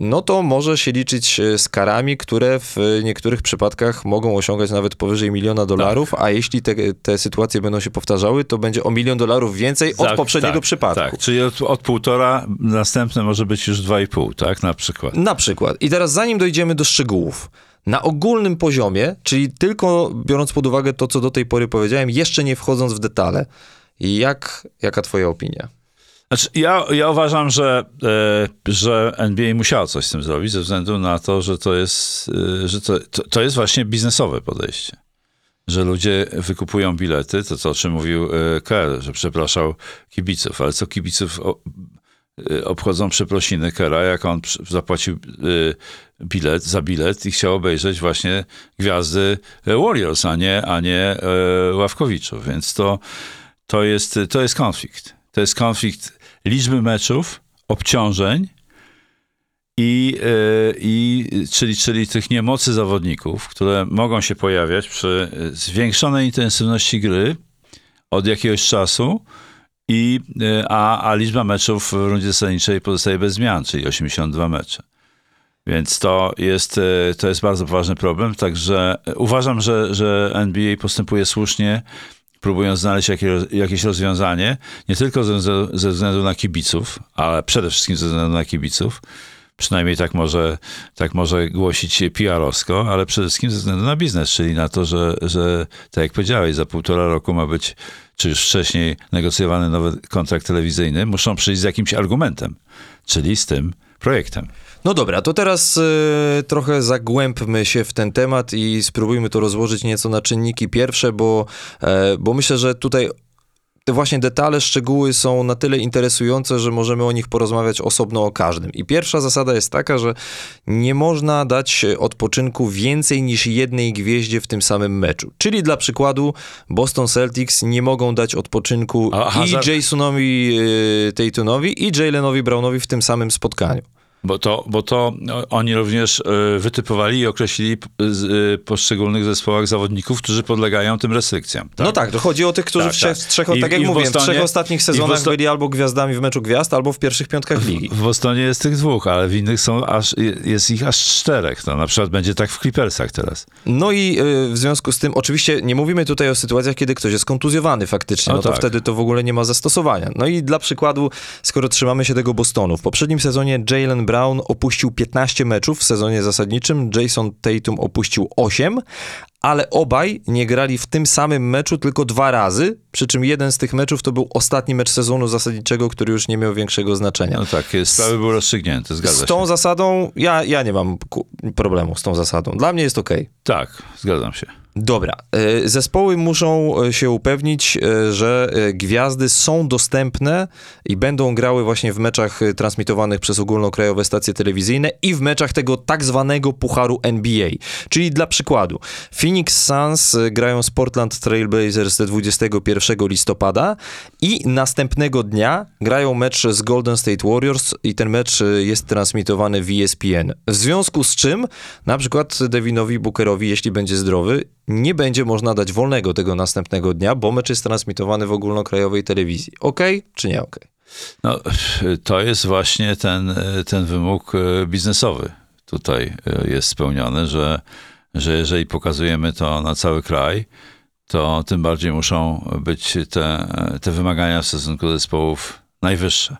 no to może się liczyć e, z karami, które w niektórych przypadkach mogą osiągać nawet powyżej miliona dolarów, a jeśli te, te sytuacje będą się powtarzały, to będzie o milion dolarów więcej od Tak, poprzedniego tak, przypadku. Tak, czyli od, od półtora następne może być już dwa i pół, tak, na przykład. Na przykład. I teraz zanim dojdziemy do szczegółów, na ogólnym poziomie, czyli tylko biorąc pod uwagę to, co do tej pory powiedziałem, jeszcze nie wchodząc w detale, jak, jaka twoja opinia? Znaczy, ja, ja uważam, że, e, że NBA musiało coś z tym zrobić, ze względu na to, że to jest, e, że to, to, jest właśnie biznesowe podejście. Że ludzie wykupują bilety, to co o czym mówił e, Kerr, że przepraszał kibiców, ale co kibiców obchodzą przeprosiny Kera, jak on zapłacił bilet za bilet i chciał obejrzeć właśnie gwiazdy Warriors, a nie, a nie Ławkowiczów, więc to, to, jest, to jest konflikt. To jest konflikt liczby meczów, obciążeń i, e, i czyli, czyli tych niemocy zawodników, które mogą się pojawiać przy e, zwiększonej intensywności gry od jakiegoś czasu i, y, a, a liczba meczów w rundzie zasadniczej pozostaje bez zmian, czyli 82 mecze. Więc to jest, y, to jest bardzo poważny problem. Także uważam, że, że NBA postępuje słusznie, próbując znaleźć jakie, jakieś rozwiązanie, nie tylko ze, względu na kibiców, ale przede wszystkim ze względu na kibiców. Przynajmniej tak może, tak może głosić PR-owsko, ale przede wszystkim ze względu na biznes, czyli na to, że, że tak jak powiedziałeś, za półtora roku ma być, czy już wcześniej negocjowany nowy kontrakt telewizyjny, muszą przyjść z jakimś argumentem, czyli z tym projektem. No dobra, to teraz y, trochę zagłębmy się w ten temat i spróbujmy to rozłożyć nieco na czynniki pierwsze, bo, e, bo myślę, że tutaj te właśnie detale, szczegóły są na tyle interesujące, że możemy o nich porozmawiać osobno o każdym. I pierwsza zasada jest taka, że nie można dać odpoczynku więcej niż jednej gwieździe w tym samym meczu. Czyli dla przykładu Boston Celtics nie mogą dać odpoczynku Aha, i. Jasonowi y, Taytonowi i Jalenowi Brownowi w tym samym spotkaniu. Bo to, bo to oni również y, wytypowali i określili y, poszczególnych zespołach zawodników, którzy podlegają tym restrykcjom. Tak? No tak, to chodzi o tych, którzy tak, w, trzech, tak. I, tak jak mówiłem, Bostonie, w trzech ostatnich sezonach Bosto... byli albo gwiazdami w meczu gwiazd, albo w pierwszych piątkach ligi. W, w Bostonie jest tych dwóch, ale w innych są aż, jest ich aż czterech. No, na przykład będzie tak w Clippersach teraz. No i y, w związku z tym, oczywiście nie mówimy tutaj o sytuacjach, kiedy ktoś jest kontuzjowany faktycznie, no, no to tak. wtedy to w ogóle nie ma zastosowania. No i dla przykładu, skoro trzymamy się tego Bostonu, w poprzednim sezonie Jalen Brown opuścił 15 meczów w sezonie zasadniczym, Jason Tatum opuścił 8, ale obaj nie grali w tym samym meczu tylko dwa razy, przy czym jeden z tych meczów to był ostatni mecz sezonu zasadniczego, który już nie miał większego znaczenia. No tak, sprawy były rozstrzygnięte, zgadza się. Z tą zasadą, ja, ja nie mam problemu z tą zasadą. Dla mnie jest ok. Tak, zgadzam się. Dobra. E, zespoły muszą e, się upewnić, e, że gwiazdy są dostępne i będą grały właśnie w meczach transmitowanych przez ogólnokrajowe stacje telewizyjne i w meczach tego tak zwanego pucharu NBA. Czyli dla przykładu, Phoenix Suns grają z Portland Trailblazers 21 listopada i następnego dnia grają mecz z Golden State Warriors i ten mecz jest transmitowany w ESPN. W związku z czym na przykład Devinowi Bookerowi, jeśli będzie zdrowy, nie będzie można dać wolnego tego następnego dnia, bo mecz jest transmitowany w ogólnokrajowej telewizji. Ok, czy nie ok? No, to jest właśnie ten, ten wymóg e, biznesowy. Tutaj e, jest spełniony, że, że jeżeli pokazujemy to na cały kraj, to tym bardziej muszą być te, te wymagania w stosunku do zespołów najwyższe.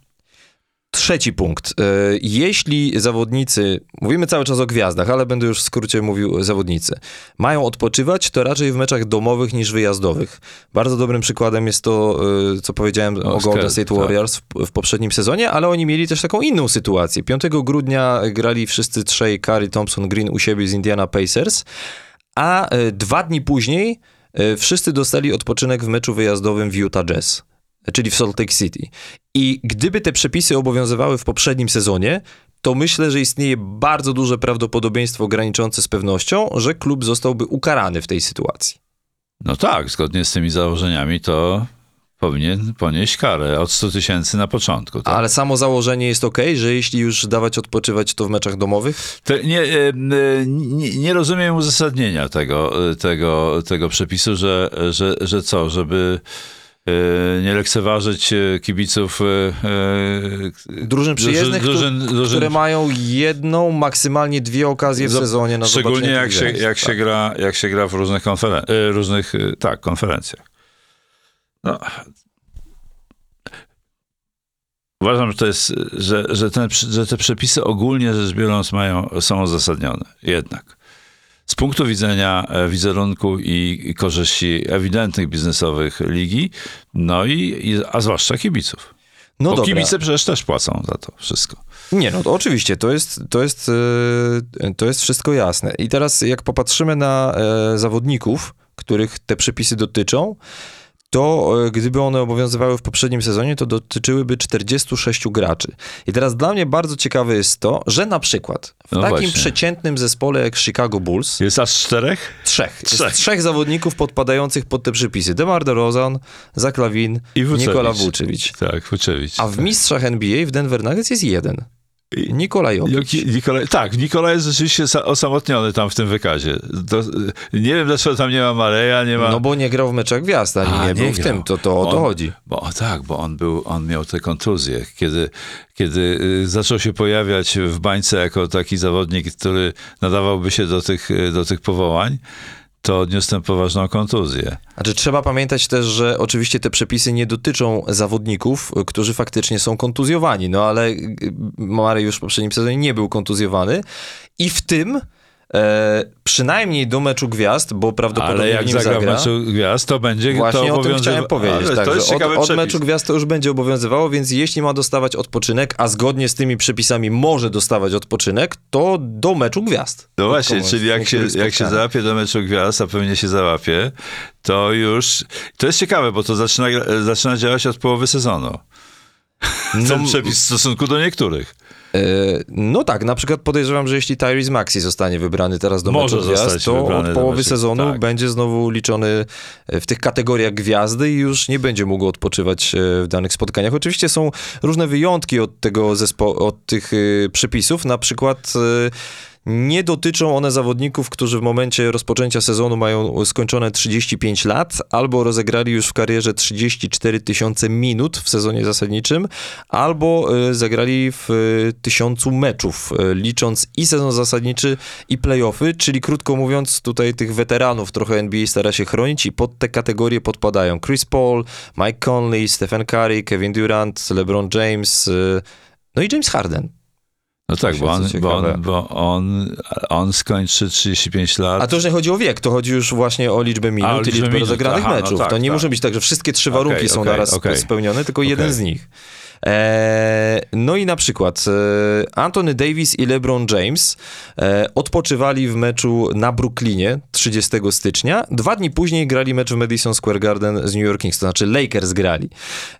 Trzeci punkt. E, jeśli zawodnicy, mówimy cały czas o gwiazdach, ale będę już w skrócie mówił zawodnicy, mają odpoczywać, to raczej w meczach domowych niż wyjazdowych. Bardzo dobrym przykładem jest to, e, co powiedziałem o, o Golden State tak. Warriors w, w, poprzednim sezonie, ale oni mieli też taką inną sytuację. 5 grudnia grali wszyscy trzej, Curry, Thompson, Green u siebie z Indiana Pacers, a e, dwa dni później wszyscy dostali odpoczynek w meczu wyjazdowym w Utah Jazz czyli w Salt Lake City. I gdyby te przepisy obowiązywały w poprzednim sezonie, to myślę, że istnieje bardzo duże prawdopodobieństwo graniczące z pewnością, że klub zostałby ukarany w tej sytuacji. No tak, zgodnie z tymi założeniami to powinien ponieść karę od 100 tysięcy na początku. Tak? Ale samo założenie jest ok, że jeśli już dawać odpoczywać, to w meczach domowych? Nie, e, nie, nie, rozumiem uzasadnienia tego, e, tego, tego przepisu, że, że, że co, żeby E, nie lekceważyć e, kibiców e, drużyn przyjezdnych, drużyn, drużyn, które mają jedną, maksymalnie dwie okazje w sezonie na Szczególnie jak się, jak, tak. się gra, jak się gra w różnych, konferen różnych tak, konferencjach. No. Uważam, że to jest, że, że, ten, że te przepisy ogólnie rzecz biorąc mają, są uzasadnione. Jednak z punktu widzenia e, wizerunku i korzyści ewidentnych biznesowych ligi, no i, a zwłaszcza kibiców. No Bo dobra. kibice przecież też płacą za to wszystko. Nie, no to oczywiście, to jest, to, jest, e, to jest wszystko jasne. I teraz jak popatrzymy na e, zawodników, których te przepisy dotyczą, to e, gdyby one obowiązywały w poprzednim sezonie, to dotyczyłyby 46 graczy. I teraz dla mnie bardzo ciekawe jest to, że na przykład w no takim właśnie. przeciętnym zespole jak Chicago Bulls... Jest aż czterech? Trzech. Trzech. Trzech zawodników podpadających pod te przepisy. DeMar DeRozan, Zach Lavin, I Nikola Vucevic. Tak, Vucevic. A w mistrzach NBA w Denver Nuggets jest jeden. Nikolaj Jokic. Joki- Nikola, tak, Nikola jest rzeczywiście sa- osamotniony tam w tym wykazie. To, nie wiem, dlaczego tam nie ma Mareja, nie ma... No bo nie grał w meczach gwiazd, ani A, nie, był nie w grał. tym, to, to o to chodzi. Bo o, tak, bo on był, on miał te kontuzje. Kiedy, kiedy y, zaczął się pojawiać w bańce jako taki zawodnik, który nadawałby się do tych, y, do tych powołań, to odniósł poważną kontuzję. Znaczy, trzeba pamiętać też, że oczywiście te przepisy nie dotyczą zawodników, którzy faktycznie są kontuzjowani, no ale y, już w poprzednim sezonie nie był kontuzjowany i w tym e, przynajmniej do meczu gwiazd, bo prawdopodobnie Ale jak zagra w zagra. meczu gwiazd, to będzie Właśnie to o tym chciałem powiedzieć. Ale to jest od, od przepis. meczu gwiazd to już będzie obowiązywało, więc jeśli ma dostawać odpoczynek, a zgodnie z tymi przepisami może dostawać odpoczynek, to do meczu gwiazd. No właśnie, czyli jak się, jak się załapie do meczu gwiazd, a pewnie się załapie, to już... To jest ciekawe, bo to zaczyna, zaczyna działać od połowy sezonu. (laughs) Ten No, przepis w stosunku do niektórych. E, No tak, na przykład podejrzewam, że jeśli Tyrese Maxi zostanie wybrany teraz do Może meczu gwiazd, to od połowy meczu, sezonu tak. będzie znowu liczony e, w tych kategoriach gwiazdy i już nie będzie mógł odpoczywać e, w danych spotkaniach. Oczywiście są różne wyjątki od tego zespo- od tych przepisów, na przykład nie dotyczą one zawodników, którzy w momencie rozpoczęcia sezonu mają skończone 35 lat, albo rozegrali już w karierze 34 tysiące minut w sezonie zasadniczym, albo e, zagrali w e, tysiącu meczów, e, licząc i sezon zasadniczy, i playoffy, czyli krótko mówiąc, tutaj tych weteranów trochę NBA stara się chronić i pod te kategorie podpadają Chris Paul, Mike Conley, Stephen Curry, Kevin Durant, LeBron James, no i James Harden. No tak, bo on, bo, on, bo on, on skończy 35 lat. A to już nie chodzi o wiek, to chodzi już właśnie o liczbę minut o i liczbę minut. rozegranych Aha, no meczów. tak, to nie tak. może być tak, że wszystkie trzy warunki Okej, są okej, naraz okej. spełnione, tylko jeden z nich. Eee, no i na przykład e, Anthony Davis i LeBron James e, odpoczywali w meczu na Brooklynie 30 stycznia. Dwa dni później grali mecz w Madison Square Garden z New York to znaczy Lakers grali.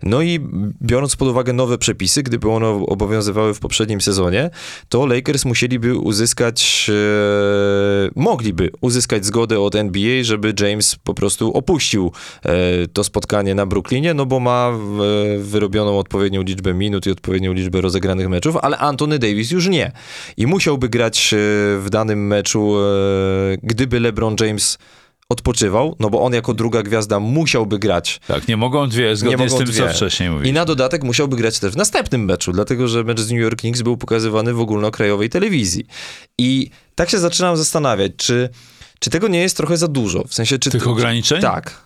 No i biorąc pod uwagę nowe przepisy, gdyby one obowiązywały w poprzednim sezonie, to Lakers musieliby uzyskać, e, mogliby uzyskać zgodę od NBA, żeby James po prostu opuścił e, to spotkanie na Brooklynie, no bo ma e, wyrobioną odpowiednią liczbę minut i odpowiednią liczbę rozegranych meczów, ale Anthony Davis już nie. I musiałby grać e, w danym meczu, e, gdyby LeBron James odpoczywał, no bo on jako druga gwiazda musiałby grać Tak, nie mogą dwie, zgodnie mogą z tym, dwie. co wcześniej i mówiłem. na dodatek musiałby grać też w następnym meczu, dlatego że mecz z New York Knicks był pokazywany w ogólnokrajowej telewizji. I tak się zaczynam zastanawiać, czy, czy tego nie jest trochę za dużo? W sensie, czy... Tych ograniczeń? Tak.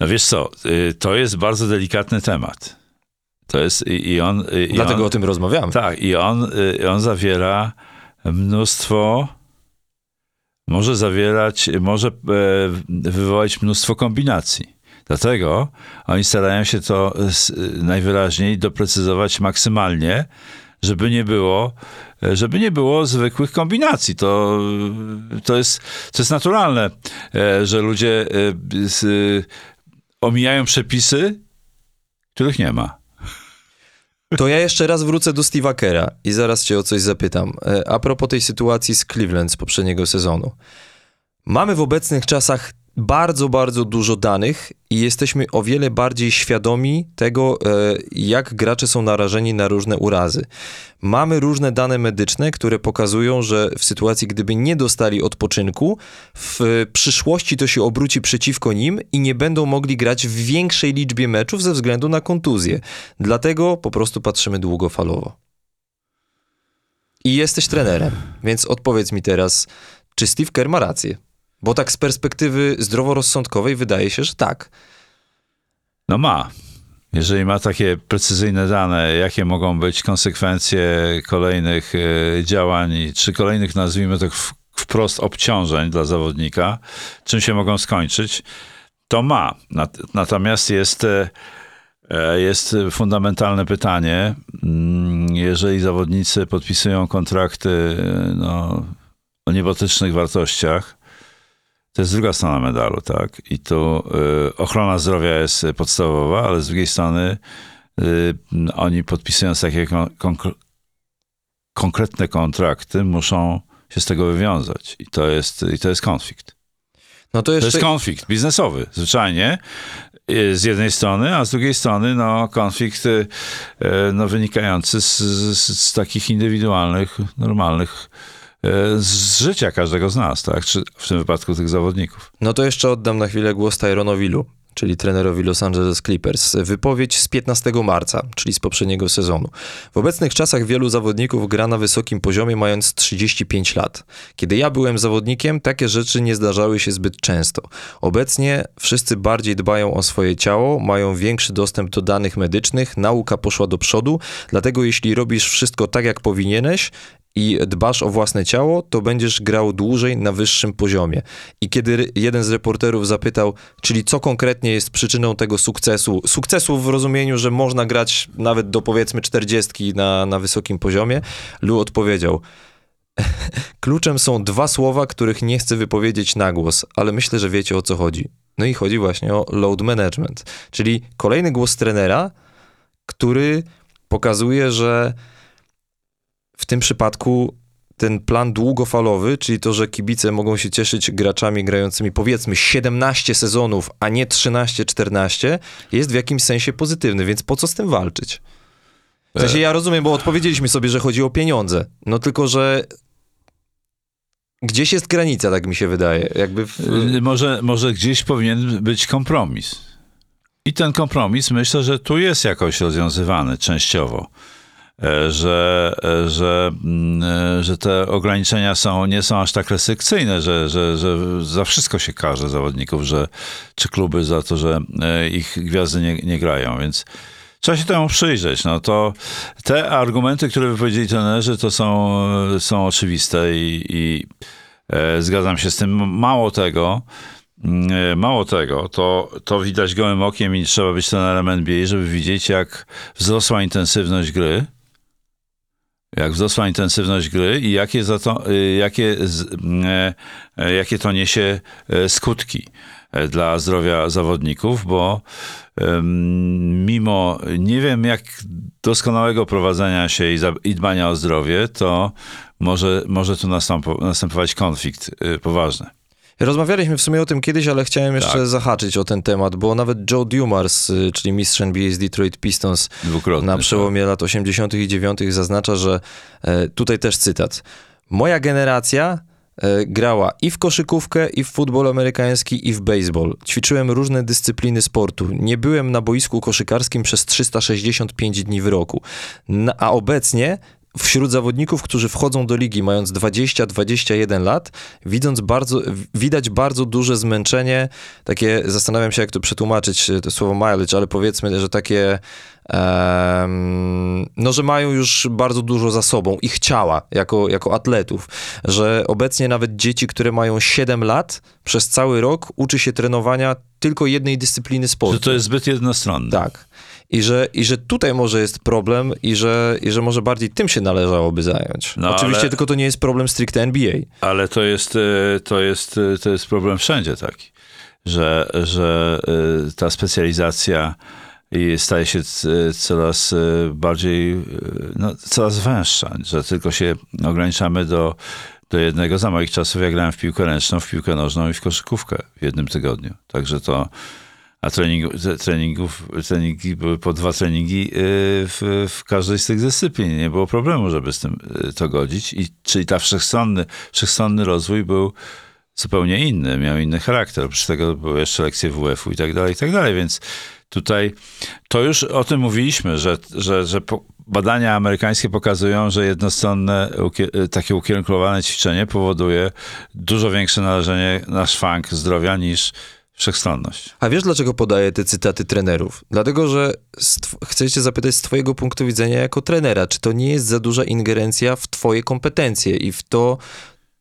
No wiesz co, y, to jest bardzo delikatny temat. To jest i i on... I Dlatego on, o tym rozmawiamy. Tak, i on, y, on zawiera mnóstwo, może zawierać, może e, wywołać mnóstwo kombinacji. Dlatego oni starają się to najwyraźniej doprecyzować maksymalnie, żeby nie było, e, żeby nie było zwykłych kombinacji. To, to, jest, to jest naturalne, e, że ludzie omijają przepisy, których nie ma. To ja jeszcze raz wrócę do Steve'a Kera i zaraz cię o coś zapytam. E, A propos tej sytuacji z Cleveland z poprzedniego sezonu. Mamy w obecnych czasach bardzo, bardzo dużo danych i jesteśmy o wiele bardziej świadomi tego, e, jak gracze są narażeni na różne urazy. Mamy różne dane medyczne, które pokazują, że w sytuacji, gdyby nie dostali odpoczynku, w przyszłości to się obróci przeciwko nim i nie będą mogli grać w większej liczbie meczów ze względu na kontuzję. Dlatego po prostu patrzymy długofalowo. I jesteś trenerem, więc odpowiedz mi teraz, czy Steve Kerr ma rację? Bo tak z perspektywy zdroworozsądkowej wydaje się, że tak. No ma. Jeżeli ma takie precyzyjne dane, jakie mogą być konsekwencje kolejnych e, działań, czy kolejnych, nazwijmy to wprost, obciążeń dla zawodnika, czym się mogą skończyć, to ma. Nat- Natomiast jest, e, e, jest fundamentalne pytanie, mm, jeżeli zawodnicy podpisują kontrakty no, o niebotycznych wartościach, to jest druga strona medalu, tak? I tu y, ochrona zdrowia jest y, podstawowa, ale z drugiej strony y, oni podpisując takie kon- konkre- konkretne kontrakty muszą się z tego wywiązać. I to jest, i to jest konflikt. No to To jeszcze... jest konflikt biznesowy, zwyczajnie. z jednej strony, a z drugiej strony no, konflikt no, wynikający z, z, z takich indywidualnych, normalnych z życia każdego z nas, tak? Czy w tym wypadku tych zawodników. No to jeszcze oddam na chwilę głos Tyronowi Lu, czyli trenerowi Los Angeles Clippers. Wypowiedź z 15 marca, czyli z poprzedniego sezonu. W obecnych czasach wielu zawodników gra na wysokim poziomie mając 35 lat. Kiedy ja byłem zawodnikiem, takie rzeczy nie zdarzały się zbyt często. Obecnie wszyscy bardziej dbają o swoje ciało, mają większy dostęp do danych medycznych, nauka poszła do przodu, dlatego jeśli robisz wszystko tak jak powinieneś, i dbasz o własne ciało, to będziesz grał dłużej na wyższym poziomie. I kiedy jeden z reporterów zapytał, czyli co konkretnie jest przyczyną tego sukcesu, sukcesu w rozumieniu, że można grać nawet do powiedzmy 40 na, na wysokim poziomie, Lu odpowiedział, (laughs) kluczem są dwa słowa, których nie chcę wypowiedzieć na głos, ale myślę, że wiecie o co chodzi. No i chodzi właśnie o load management, czyli kolejny głos trenera, który pokazuje, że w tym przypadku ten plan długofalowy, czyli to, że kibice mogą się cieszyć graczami grającymi powiedzmy 17 sezonów, a nie 13-14, jest w jakimś sensie pozytywny, więc po co z tym walczyć? W sensie ja rozumiem, bo odpowiedzieliśmy sobie, że chodzi o pieniądze, no tylko, że gdzieś jest granica, tak mi się wydaje. Jakby w... Y, Może, może gdzieś powinien być kompromis. I ten kompromis myślę, że tu jest jakoś rozwiązywany częściowo. E, Że, e, że, mm, e, że te ograniczenia są, nie są aż tak restrykcyjne, że, że, że za wszystko się karze zawodników, że, czy kluby za to, że ich gwiazdy nie, nie grają, więc trzeba się temu przyjrzeć. No to te argumenty, które wypowiedzieli trenerzy, to są, są oczywiste i, i e, zgadzam się z tym. Mało tego, mm, mało tego, to, to widać gołym okiem i trzeba być trenerem NBA, żeby widzieć, jak wzrosła intensywność gry. Jak wzrosła intensywność gry i jakie, za to, y, jakie, z- e, e, jakie to niesie e, skutki dla zdrowia zawodników, bo mimo nie wiem jak doskonałego prowadzenia się i, dbania o zdrowie, to może, może tu następować konflikt y, poważny. Rozmawialiśmy w sumie o tym kiedyś, ale chciałem jeszcze Tak. zahaczyć o ten temat, bo nawet Joe Dumars, y, czyli mistrz NBA z Detroit Pistons, Dwukrotny. na przełomie lat 80. i 9. zaznacza, że e, tutaj też cytat. Moja generacja e, grała i w koszykówkę, i w futbol amerykański, i w baseball. Ćwiczyłem różne dyscypliny sportu. Nie byłem na boisku koszykarskim przez 365 dni w roku. Na, a obecnie wśród zawodników, którzy wchodzą do ligi mając 20-21 lat, widząc bardzo, widać bardzo duże zmęczenie, takie, zastanawiam się jak to przetłumaczyć, to słowo mileage, ale powiedzmy, że takie Em, no, że mają już bardzo dużo za sobą, ich ciała jako, jako atletów, że obecnie nawet dzieci, które mają 7 lat, przez cały rok uczy się trenowania tylko jednej dyscypliny sportu. Że to jest zbyt jednostronne. Tak. I że, I że tutaj może jest problem i że, i że może bardziej tym się należałoby zająć. No, Oczywiście ale- tylko to nie jest problem stricte NBA. Ale to jest, e, to jest, e, to jest problem wszędzie taki, że, że e, ta specjalizacja i staje się coraz bardziej, no, coraz węższa, że tylko się ograniczamy do, do jednego. Za moich czasów ja grałem w piłkę ręczną, w piłkę nożną i w koszykówkę w jednym tygodniu. Także to, a treningów, treningi były po dwa treningi e, w, w każdej z tych dyscyplin. Nie było problemu, żeby z tym e, to godzić. I, czyli ta wszechstronny, wszechstronny rozwój był zupełnie inny, miał inny charakter. Oprócz tego były jeszcze lekcje WF-u i tak dalej, i tak dalej. Więc tutaj to już o tym mówiliśmy, że, że, że badania amerykańskie pokazują, że jednostronne ukie- takie ukierunkowane ćwiczenie powoduje dużo większe narażenie na szwank zdrowia niż wszechstronność. A wiesz, dlaczego podaję te cytaty trenerów? Dlatego, że chcę cię zapytać z twojego punktu widzenia jako trenera, czy to nie jest za duża ingerencja w twoje kompetencje i w to,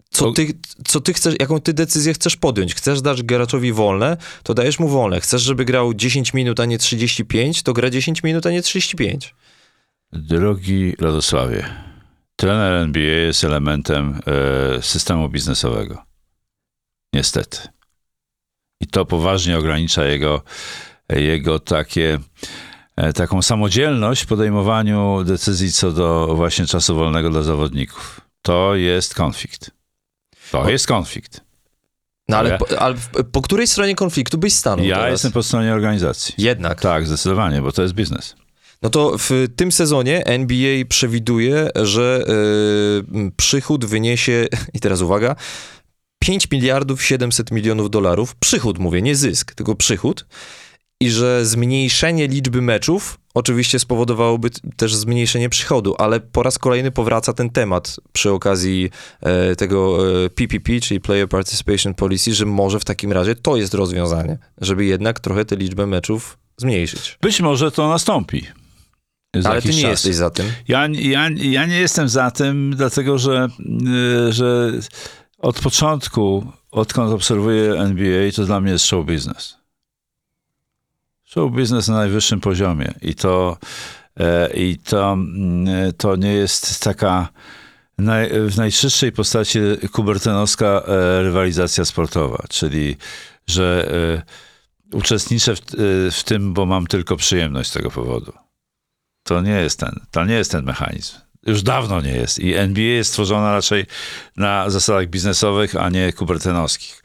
co ty, co ty chcesz, jaką ty decyzję chcesz podjąć. Chcesz dać graczowi wolne, to dajesz mu wolne. Chcesz, żeby grał 10 minut, a nie 35, to gra 10 minut, a nie 35. Drogi Radosławie, trener NBA jest elementem e, systemu biznesowego. Niestety. I to poważnie ogranicza jego, jego takie, e, taką samodzielność w podejmowaniu decyzji co do właśnie czasu wolnego dla zawodników. To jest konflikt. To jest konflikt. No ale, po, ale po, której stronie konfliktu byś stanął Ja teraz? jestem po stronie organizacji. Jednak. Tak, zdecydowanie, bo to jest biznes. No to w tym sezonie NBA przewiduje, że y, przychód wyniesie, (laughs) i teraz uwaga, 5 miliardów 700 milionów dolarów. Przychód mówię, nie zysk, tylko przychód. I że zmniejszenie liczby meczów oczywiście spowodowałoby też zmniejszenie przychodu, ale po raz kolejny powraca ten temat przy okazji e, tego e, PPP, czyli Player Participation Policy, że może w takim razie to jest rozwiązanie, żeby jednak trochę tę liczbę meczów zmniejszyć. Być może to nastąpi. Ale ty nie czas. jesteś za tym. Ja, ja, ja nie jestem za tym, dlatego że, y, że od początku, odkąd obserwuję NBA, to dla mnie jest show business. Show business na najwyższym poziomie i to, e, i to, mm, to nie jest taka naj, w najczystszej postaci kubertynowska e, rywalizacja sportowa, czyli że e, uczestniczę w, w tym, bo mam tylko przyjemność z tego powodu. To nie jest ten, to nie jest ten mechanizm. Już dawno nie jest. I NBA jest stworzona raczej na zasadach biznesowych, a nie kubertynowskich.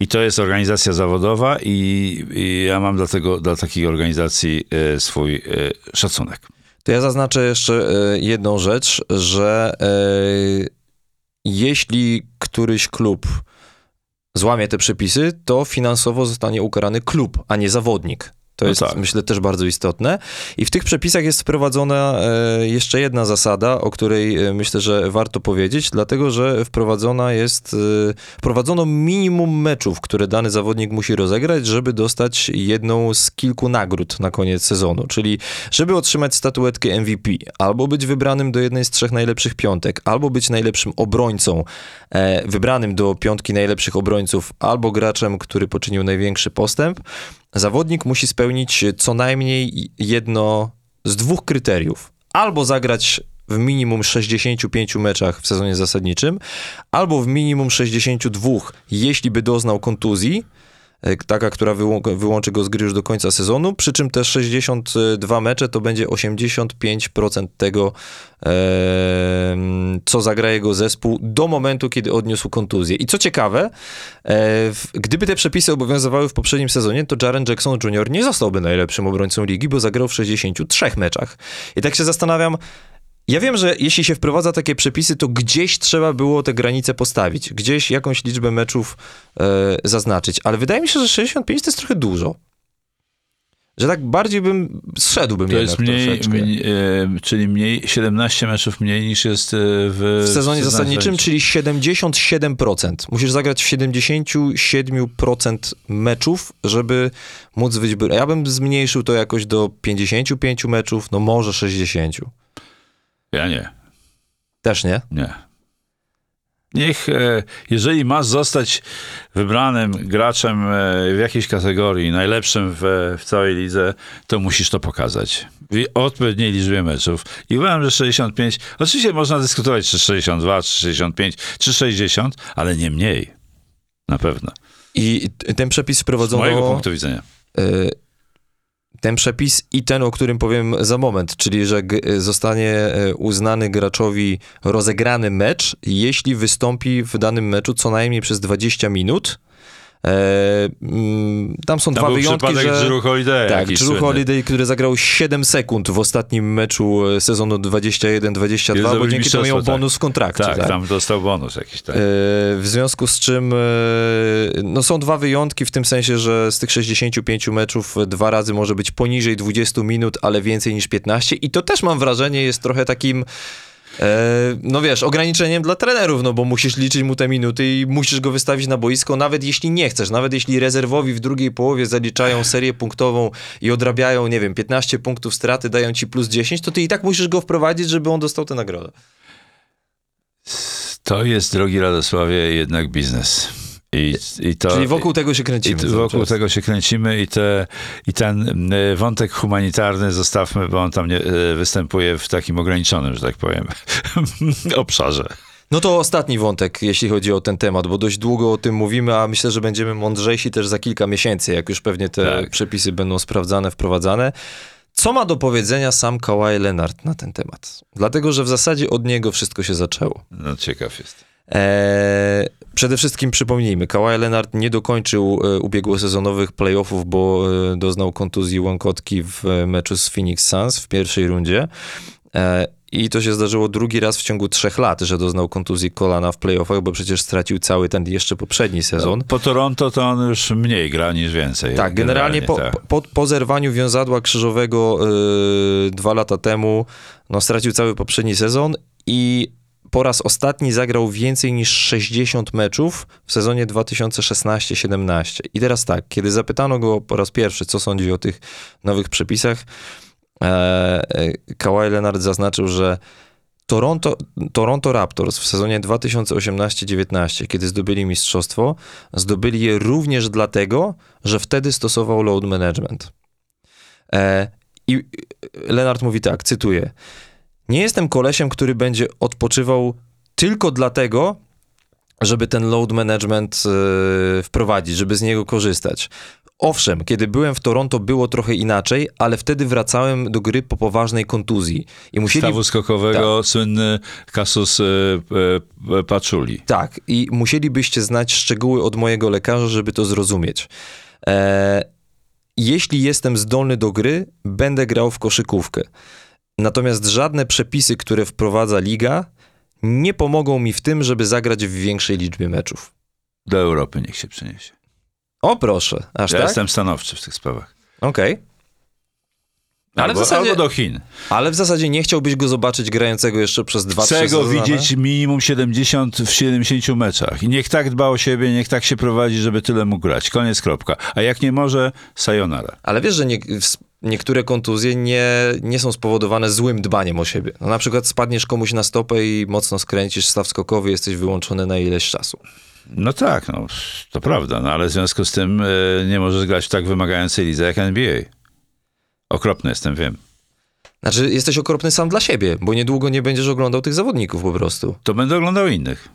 I to jest organizacja zawodowa i, i ja mam dla, tego, dla takiej organizacji e, swój e, szacunek. To ja zaznaczę jeszcze e, jedną rzecz, że jeśli któryś klub złamie te przepisy, to finansowo zostanie ukarany klub, a nie zawodnik. To No jest, tak. myślę, też bardzo istotne. I w tych przepisach jest wprowadzona e, jeszcze jedna zasada, o której e, myślę, że warto powiedzieć, dlatego że wprowadzona jest, e, wprowadzono minimum meczów, które dany zawodnik musi rozegrać, żeby dostać jedną z kilku nagród na koniec sezonu. Czyli, żeby otrzymać statuetkę MVP, albo być wybranym do jednej z trzech najlepszych piątek, albo być najlepszym obrońcą, wybranym do piątki najlepszych obrońców, albo graczem, który poczynił największy postęp, zawodnik musi spełnić co najmniej jedno z dwóch kryteriów. Albo zagrać w minimum 65 meczach w sezonie zasadniczym, albo w minimum 62, jeśli by doznał kontuzji, taka, która wyłą- wyłączy go z gry już do końca sezonu, przy czym te 62 mecze to będzie 85% tego, co zagra jego zespół do momentu, kiedy odniósł kontuzję. I co ciekawe, e, gdyby te przepisy obowiązywały w poprzednim sezonie, to Jaren Jackson Jr. nie zostałby najlepszym obrońcą ligi, bo zagrał w 63 meczach. I tak się zastanawiam, ja wiem, że jeśli się wprowadza takie przepisy, to gdzieś trzeba było te granice postawić, gdzieś jakąś liczbę meczów e, zaznaczyć, ale wydaje mi się, że 65 to jest trochę dużo. Że tak bardziej bym, zszedłbym To jest mniej, mniej e, czyli mniej, 17 meczów mniej niż jest e, w, W sezonie zasadniczym, czy... czyli 77%. Musisz zagrać w 77% meczów, żeby móc być... Ja bym zmniejszył to jakoś do 55 meczów, no może 60. Ja nie. Też nie? Nie. Niech, e, jeżeli masz zostać wybranym graczem e, w jakiejś kategorii, najlepszym w, w całej lidze, to musisz to pokazać. W odpowiedniej liczbie meczów. I uważam, że 65, oczywiście można dyskutować, czy 62, czy 65, czy 60, ale nie mniej. Na pewno. I ten przepis Z wprowadzono... mojego punktu widzenia. y, ten przepis i ten, o którym powiem za moment, czyli że zostanie y, uznany graczowi rozegrany mecz, jeśli wystąpi w danym meczu co najmniej przez 20 minut. E, mm, tam są Tam dwa był wyjątki, że... Drew Holiday. Tak, Drew słynny. Holiday, który zagrał 7 sekund w ostatnim meczu e, sezonu 21-22, Jest bo dzięki temu miał tak. bonus w kontrakcie. Tak, tak. tam dostał bonus jakiś. Tak. E, W związku z czym no są dwa wyjątki w tym sensie, że z tych 65 meczów dwa razy może być poniżej 20 minut, ale więcej niż 15 i to też mam wrażenie jest trochę takim no wiesz, ograniczeniem dla trenerów, no bo musisz liczyć mu te minuty i musisz go wystawić na boisko, nawet jeśli nie chcesz, nawet jeśli rezerwowi w drugiej połowie zaliczają serię punktową i odrabiają, nie wiem, 15 punktów straty, dają ci plus 10, to ty i tak musisz go wprowadzić, żeby on dostał tę nagrodę. To jest, drogi Radosławie, jednak biznes. I, i to, Czyli wokół tego się I kręcimy. cały wokół czas. tego się kręcimy i, te, i ten y, wątek humanitarny zostawmy, bo on tam nie, y, występuje w takim ograniczonym, że tak powiem, (laughs) obszarze. No to ostatni wątek, jeśli chodzi o ten temat, bo dość długo o tym mówimy, a myślę, że będziemy mądrzejsi też za kilka miesięcy, jak już pewnie te Tak. przepisy będą sprawdzane, wprowadzane. Co ma do powiedzenia sam Kawhi Leonard na ten temat? Dlatego, że w zasadzie od niego wszystko się zaczęło. No ciekaw jest. E, przede wszystkim przypomnijmy, Kawhi Leonard nie dokończył e, ubiegłosezonowych playoffów, bo e, doznał kontuzji łąkotki w e, meczu z Phoenix Suns w pierwszej rundzie. I to się zdarzyło drugi raz w ciągu trzech lat, że doznał kontuzji kolana w playoffach, bo przecież stracił cały ten jeszcze poprzedni sezon. Po Toronto to on już mniej gra niż więcej. Tak, generalnie po, tak. po, po zerwaniu wiązadła krzyżowego yy, dwa lata temu no, stracił cały poprzedni sezon i po raz ostatni zagrał więcej niż 60 meczów w sezonie 2016-17. I teraz tak, kiedy zapytano go po raz pierwszy, co sądzi o tych nowych przepisach, e, e, Kawhi Leonard zaznaczył, że Toronto, Toronto Raptors w sezonie 2018-19, kiedy zdobyli mistrzostwo, zdobyli je również dlatego, że wtedy stosował load management. E, I Leonard mówi tak, cytuję: Nie jestem kolesiem, który będzie odpoczywał tylko dlatego, żeby ten load management e, wprowadzić, żeby z niego korzystać. Owszem, kiedy byłem w Toronto było trochę inaczej, ale wtedy wracałem do gry po poważnej kontuzji. I musieli Stawu skokowego, Tak. słynny kasus e, e, Paczuli. Tak, i musielibyście znać szczegóły od mojego lekarza, żeby to zrozumieć. E, jeśli jestem zdolny do gry, będę grał w koszykówkę. Natomiast żadne przepisy, które wprowadza liga, nie pomogą mi w tym, żeby zagrać w większej liczbie meczów. Do Europy niech się przeniesie. O proszę, aż ja tak? jestem stanowczy w tych sprawach. Okej. Ale w albo, zasadzie- albo do Chin. Ale w zasadzie nie chciałbyś go zobaczyć grającego jeszcze przez dwa, Chcę go widzieć minimum 70 w 70 meczach. I niech tak dba o siebie, niech tak się prowadzi, żeby tyle mógł grać. Koniec, kropka. A jak nie może, sayonara. Ale wiesz, że nie, w- niektóre kontuzje nie, nie są spowodowane złym dbaniem o siebie. No, na przykład spadniesz komuś na stopę i mocno skręcisz staw skokowy, jesteś wyłączony na ileś czasu. No tak, no, to prawda, no, ale w związku z tym e, nie możesz grać w tak wymagającej lidze jak NBA. Okropny jestem, wiem. Znaczy, jesteś okropny sam dla siebie, bo niedługo nie będziesz oglądał tych zawodników po prostu. To będę oglądał innych.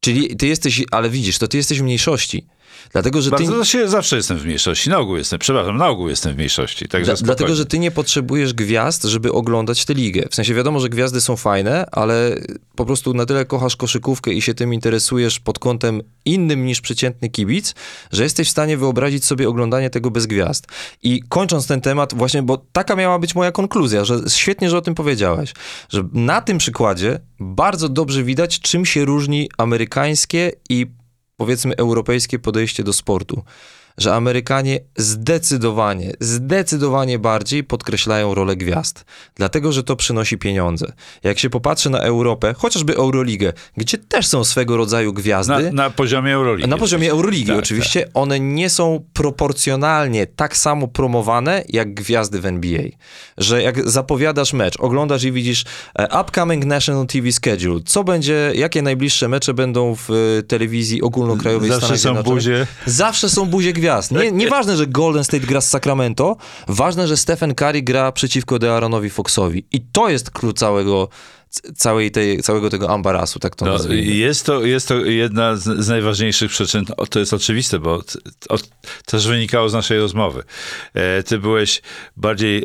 Czyli ty jesteś, ale widzisz, to ty jesteś w mniejszości. Dlatego, że ty... Bardzo się, zawsze jestem w mniejszości. Na ogół jestem, przepraszam, na ogół jestem w mniejszości. Także Dla, dlatego, że ty nie potrzebujesz gwiazd, żeby oglądać tę ligę. W sensie wiadomo, że gwiazdy są fajne, ale po prostu na tyle kochasz koszykówkę i się tym interesujesz pod kątem innym niż przeciętny kibic, że jesteś w stanie wyobrazić sobie oglądanie tego bez gwiazd. I kończąc ten temat, właśnie, bo taka miała być moja konkluzja, że świetnie, że o tym powiedziałeś, że na tym przykładzie bardzo dobrze widać, czym się różni amerykańskie i powiedzmy europejskie podejście do sportu. Że Amerykanie zdecydowanie, zdecydowanie bardziej podkreślają rolę gwiazd. Dlatego, że to przynosi pieniądze. Jak się popatrzy na Europę, chociażby Euroligę, gdzie też są swego rodzaju gwiazdy, na, na poziomie Euroligi. na poziomie Euroligi Tak, oczywiście, one nie są proporcjonalnie tak samo promowane jak gwiazdy w NBA. Że jak zapowiadasz mecz, oglądasz i widzisz e, upcoming national TV schedule, co będzie, jakie najbliższe mecze będą w e, telewizji ogólnokrajowej Zawsze Stanach są Zjednoczonych. buzie. Zawsze są buzie gwiazd. Nie, (laughs) nieważne, że Golden State gra z Sacramento, ważne, że Stephen Curry gra przeciwko De'Aaronowi Foxowi. I to jest klucz całego, całej tej, całego tego ambarasu, tak to No, nazwijmy. jest, to, jest to jedna z, z najważniejszych przyczyn. O, to jest oczywiste, bo t, o, też wynikało z naszej rozmowy. E, ty byłeś bardziej e,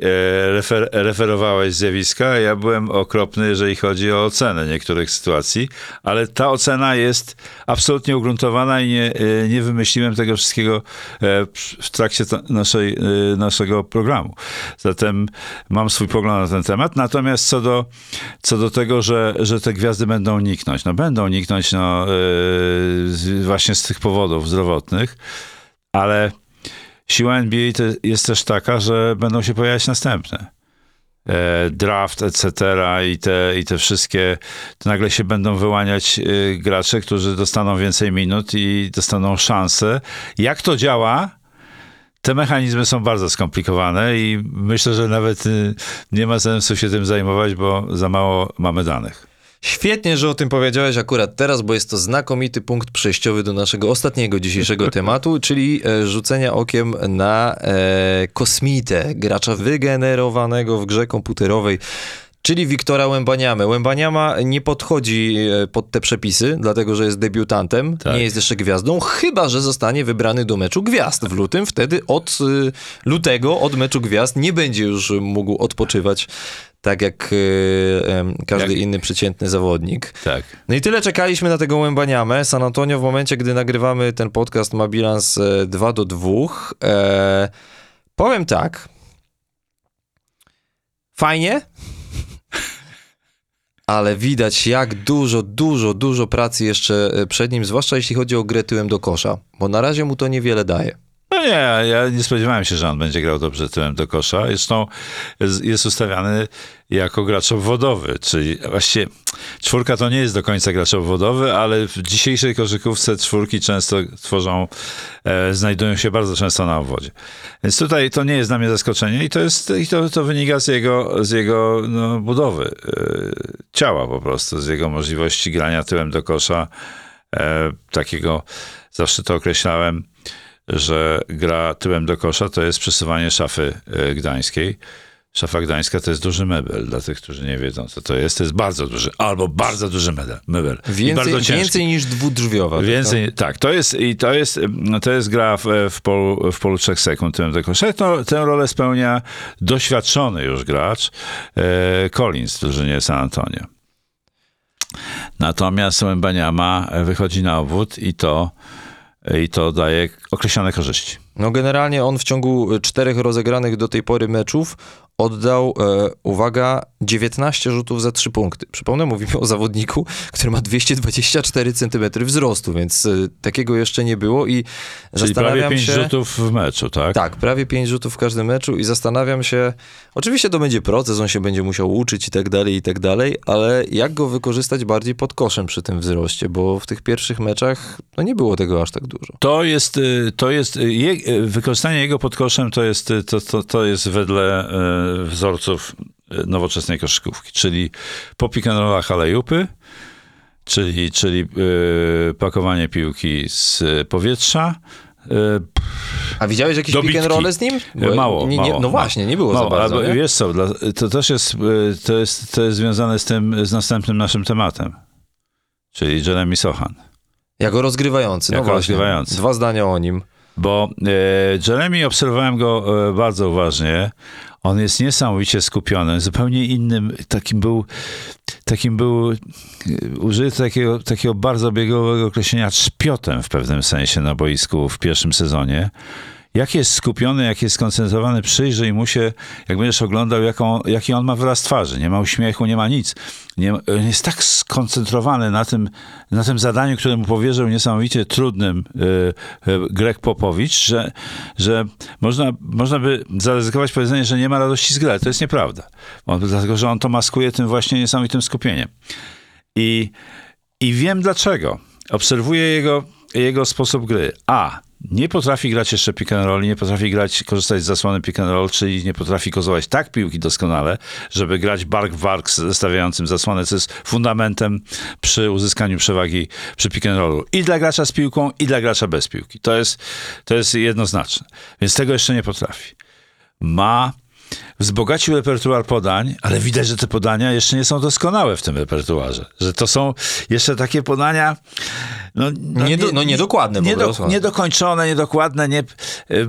refer, referowałeś zjawiska, a ja byłem okropny, jeżeli chodzi o ocenę niektórych sytuacji, ale ta ocena jest absolutnie ugruntowana i nie, e, nie wymyśliłem tego wszystkiego e, w trakcie ta, naszej, e, naszego programu. Zatem mam swój pogląd na ten temat. Natomiast co do, co do tego, że, że te gwiazdy będą niknąć. No będą niknąć no, z, właśnie z tych powodów zdrowotnych, ale siła NBA jest też taka, że będą się pojawiać następne. E, draft, etc. I te, i te wszystkie, to nagle się będą wyłaniać e, gracze, którzy dostaną więcej minut i dostaną szansę. Jak to działa? Te mechanizmy są bardzo skomplikowane i myślę, że nawet y, nie ma sensu się tym zajmować, bo za mało mamy danych. Świetnie, że o tym powiedziałeś akurat teraz, bo jest to znakomity punkt przejściowy do naszego ostatniego dzisiejszego (laughs) tematu, czyli e, rzucenia okiem na e, kosmitę, gracza wygenerowanego w grze komputerowej. Czyli Wiktora Łębaniamy. Łębaniama nie podchodzi e, pod te przepisy, dlatego że jest debiutantem, Tak. nie jest jeszcze gwiazdą, chyba że zostanie wybrany do meczu gwiazd w lutym. Wtedy od y, lutego, od meczu gwiazd nie będzie już mógł odpoczywać tak jak y, em, każdy Jak- inny przeciętny zawodnik. Tak. No i tyle czekaliśmy na tego Łębaniamę. San Antonio w momencie, gdy nagrywamy ten podcast ma bilans e, 2 do 2. E, powiem tak. Fajnie, ale widać jak dużo, dużo, dużo pracy jeszcze e, przed nim, zwłaszcza jeśli chodzi o grę tyłem do kosza, bo na razie mu to niewiele daje. Nie, ja nie spodziewałem się, że on będzie grał dobrze tyłem do kosza. Zresztą jest ustawiany jako gracz obwodowy, czyli właściwie czwórka to nie jest do końca gracz obwodowy, ale w dzisiejszej koszykówce czwórki często tworzą, e, znajdują się bardzo często na obwodzie. Więc tutaj to nie jest dla mnie zaskoczenie i to, jest, i to, to wynika z jego, z jego no, budowy e, ciała po prostu, z jego możliwości grania tyłem do kosza. E, takiego, zawsze to określałem, że gra tyłem do kosza to jest przesuwanie szafy e, gdańskiej. Szafa gdańska to jest duży mebel, dla tych, którzy nie wiedzą, co to jest. To jest bardzo duży, albo bardzo duży mebel. mebel. Więcej, więcej niż dwudrzwiowa. Więcej, tak, to jest, i to jest, to jest gra w, w, polu, w polu 3 sekund tyłem do kosza. To, tę rolę spełnia doświadczony już gracz e, Collins w drużynie San Antonio. Natomiast Łębaniama wychodzi na obwód i to, i to daje określone korzyści. No generalnie on w ciągu czterech rozegranych do tej pory meczów oddał, e, uwaga, 19 rzutów za 3 punkty. Przypomnę, mówimy o zawodniku, który ma 224 cm wzrostu, więc e, takiego jeszcze nie było i Czyli zastanawiam prawie 5 się... rzutów w meczu, tak? Tak, prawie 5 rzutów w każdym meczu i zastanawiam się, oczywiście to będzie proces, on się będzie musiał uczyć i tak dalej, i tak dalej, ale jak go wykorzystać bardziej pod koszem przy tym wzroście, bo w tych pierwszych meczach no nie było tego aż tak dużo. To jest, y, to jest y, je, y, wykorzystanie jego pod koszem to jest, to, to, to jest wedle wzorców y, nowoczesnej koszykówki, czyli po pick and rollach alejupy, czyli, czyli y, pakowanie piłki z powietrza. Y, A widziałeś jakieś pick and rolle z nim? Bo mało, nie, nie, mało, No właśnie, nie było mało, za bardzo, ale? Wiesz co, to też jest, to jest, to jest związane z tym, z następnym naszym tematem, czyli Jeremy Sochan. Jako rozgrywający, no Jako właśnie. rozgrywający. Dwa zdania o nim. Bo e, Jeremy, obserwowałem go e, bardzo uważnie. On jest niesamowicie skupiony, zupełnie innym, takim był, takim był, e, użyję takiego, takiego bardzo biegowego określenia, trzpiotem w pewnym sensie na boisku w pierwszym sezonie. Jak jest skupiony, jak jest skoncentrowany, przyjrzyj mu się, jak będziesz oglądał, jaką, jaki on ma wyraz twarzy. Nie ma uśmiechu, nie ma nic. Nie, jest tak skoncentrowany na tym, na tym zadaniu, które mu powierzył niesamowicie trudnym y, y, Greg Popowicz, że, że można, można by zaryzykować powiedzenie, że nie ma radości z gry, to jest nieprawda. On, dlatego, że on to maskuje tym właśnie niesamowitym skupieniem. I, i wiem dlaczego. Obserwuję jego, jego sposób gry. A. Nie potrafi grać jeszcze pick and roll, nie potrafi grać, korzystać z zasłony pick and roll, czyli nie potrafi kozować tak piłki doskonale, żeby grać bark w bark z zestawiającym zasłonę, co jest fundamentem przy uzyskaniu przewagi przy pick and rollu. I dla gracza z piłką, i dla gracza bez piłki. To jest, to jest jednoznaczne. Więc tego jeszcze nie potrafi. Ma wzbogacił repertuar podań, ale widać, że te podania jeszcze nie są doskonałe w tym repertuarze. Że to są jeszcze takie podania. No, no, Nie do- no niedokładne nie, prostu. Niedokończone, niedokładne. Nie, y,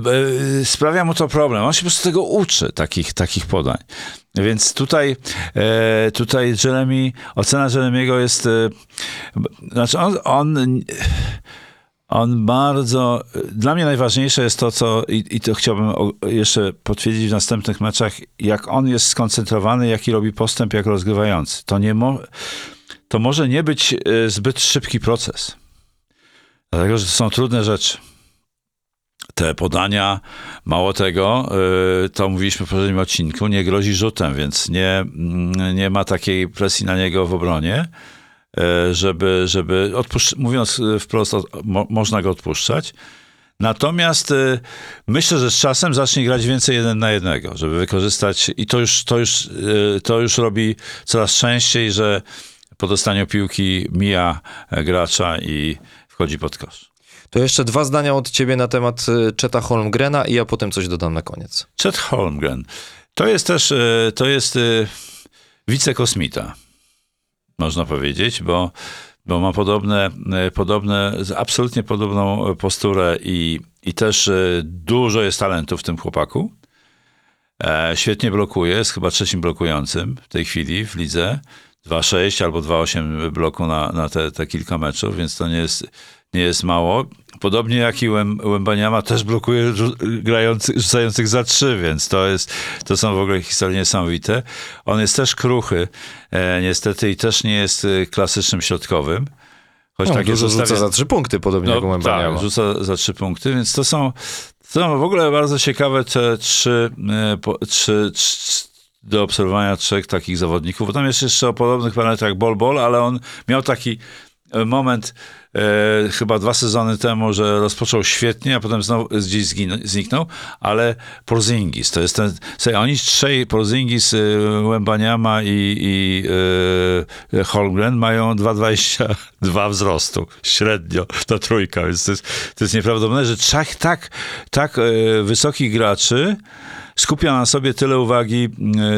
y, sprawia mu to problem. On się po prostu tego uczy, takich, takich podań. Więc tutaj, e, tutaj Jeremy, ocena Jeremiego jest. Znaczy, on. on on bardzo. Dla mnie najważniejsze jest to, co. I, i to chciałbym jeszcze potwierdzić w następnych meczach, jak on jest skoncentrowany, jaki robi postęp, jak rozgrywający. To nie mo, to może nie być e, zbyt szybki proces. Dlatego, że to są trudne rzeczy. Te podania, mało tego, e, to mówiliśmy w poprzednim odcinku, nie grozi rzutem, więc nie, mm, nie ma takiej presji na niego w obronie żeby, żeby odpuszcz- mówiąc e, wprost, mo, można go odpuszczać. Natomiast e, myślę, że z czasem zacznie grać więcej jeden na jednego, żeby wykorzystać i to już, to już, e, to już robi coraz częściej, że po dostaniu piłki mija e, gracza i wchodzi pod kosz. To jeszcze dwa zdania od ciebie na temat y, Czeta Holmgrena i ja potem coś dodam na koniec. Chet Holmgren. To jest też, e, to jest... e, wicekosmita, można powiedzieć, bo, bo ma podobne, e, podobne, absolutnie podobną posturę i, i też e, dużo jest talentu w tym chłopaku. E, świetnie blokuje, jest chyba trzecim blokującym w tej chwili w lidze. 2,6 albo 2,8 bloku na, na te, te kilka meczów, więc to nie jest, nie jest mało. Podobnie jak i Łę- Łębaniama też blokuje grający, rzucających za trzy, więc to, jest, to są w ogóle historie niesamowite. On jest też kruchy, e, niestety, i też nie jest e, klasycznym środkowym. Choć No, takie dużo zostawia- rzuca za trzy punkty, podobnie jak u Wembanyama. tak, rzuca za trzy punkty, więc to są, to są w ogóle bardzo ciekawe te trzy, e, po, trzy, trzy do obserwowania trzech takich zawodników, bo tam jest jeszcze o podobnych parametrach Bol Bol, ale on miał taki e, moment e, chyba dwa sezony temu, że rozpoczął świetnie, a potem znowu gdzieś zginął, zniknął, ale Porzingis, to jest ten, słuchaj, oni trzej, Porzingis, e, Łębaniama i, i e, Holmgren mają 2,22 wzrostu średnio, ta trójka, więc to jest, to jest nieprawdopodobne, że trzech tak, tak e, wysokich graczy skupia na sobie tyle uwagi,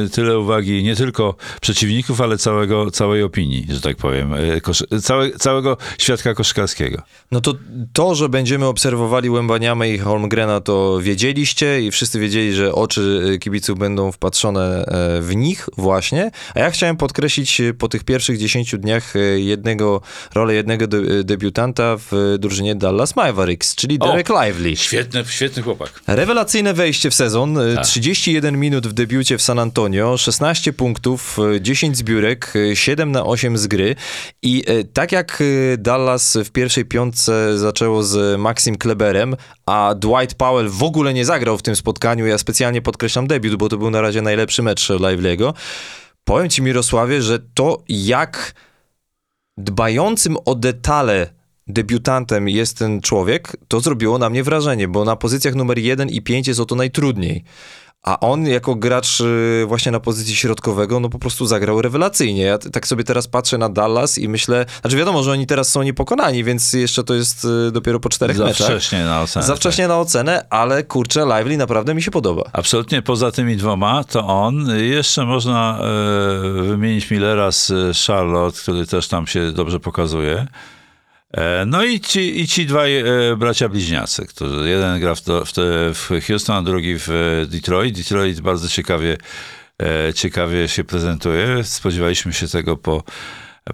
e, tyle uwagi nie tylko przeciwników, ale całego, całej opinii, że tak powiem, e, kosz, całe, całego świadka koszykarskiego. No to to, że będziemy obserwowali Łębaniamę i Holmgrena, to wiedzieliście i wszyscy wiedzieli, że oczy e, kibiców będą wpatrzone e, w nich właśnie. A ja chciałem podkreślić e, po tych pierwszych 10 dniach e, jednego, rolę jednego de, e, debiutanta w drużynie Dallas Mavericks, czyli O! Derek Lively. Świetny, świetny chłopak. Rewelacyjne wejście w sezon. Tak. 31 minut w debiucie w San Antonio, 16 punktów, e, 10 zbiórek, e, 7 na 8 z gry. I e, tak jak e, Dallas w pierwszej piątce zaczęło z Maxim Kleberem, a Dwight Powell w ogóle nie zagrał w tym spotkaniu, ja specjalnie podkreślam debiut, bo to był na razie najlepszy mecz Lively'ego. Powiem ci Mirosławie, że to jak dbającym o detale debiutantem jest ten człowiek, to zrobiło na mnie wrażenie, bo na pozycjach numer 1 i 5 jest o to najtrudniej. A on jako gracz y, właśnie na pozycji środkowego, no po prostu zagrał rewelacyjnie. Ja tak sobie teraz patrzę na Dallas i myślę, znaczy wiadomo, że oni teraz są niepokonani, więc jeszcze to jest y, dopiero po czterech Za meczach. wcześnie na ocenę. Za wcześnie na ocenę, ale kurczę, Lively naprawdę mi się podoba. Absolutnie poza tymi dwoma, to on. Jeszcze można e, wymienić Millera z Charlotte, który też tam się dobrze pokazuje. E, no i ci, i ci dwaj e, bracia bliźniacy, którzy jeden gra w, to, w, te, w Houston, a drugi w e, Detroit. Detroit bardzo ciekawie, ciekawie się prezentuje. Spodziewaliśmy się tego po,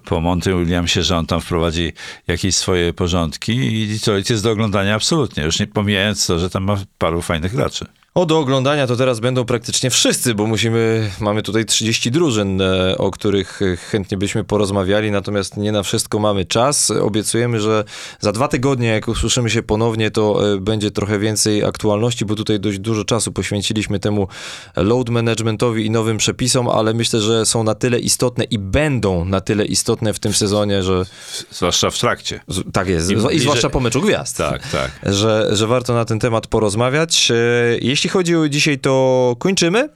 po Monty Williamsie, że on tam wprowadzi jakieś swoje porządki i Detroit jest do oglądania absolutnie, już nie pomijając to, że tam ma paru fajnych graczy. O, do oglądania to teraz będą praktycznie wszyscy, bo musimy, mamy tutaj 30 drużyn, e, o których e, chętnie byśmy porozmawiali, natomiast nie na wszystko mamy czas. Obiecujemy, że za dwa tygodnie, jak usłyszymy się ponownie, to e, będzie trochę więcej aktualności, bo tutaj dość dużo czasu poświęciliśmy temu load managementowi i nowym przepisom, ale myślę, że są na tyle istotne i będą na tyle istotne w tym sezonie, że Zwłaszcza w trakcie. tak jest, I I, zwłaszcza po meczu gwiazd Tak, tak. że, że warto na ten temat porozmawiać. E, Jeśli chodzi o dzisiaj, to kończymy.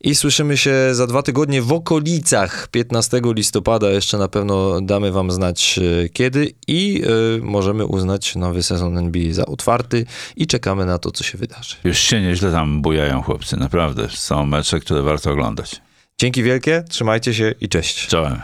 I słyszymy się za dwa tygodnie w okolicach 15 listopada. Jeszcze na pewno damy Wam znać e, kiedy i e, możemy uznać nowy sezon NBA za otwarty i czekamy na to, co się wydarzy. Już się nieźle tam bujają chłopcy, naprawdę. Są mecze, które warto oglądać. Dzięki wielkie, trzymajcie się i cześć. Czołem.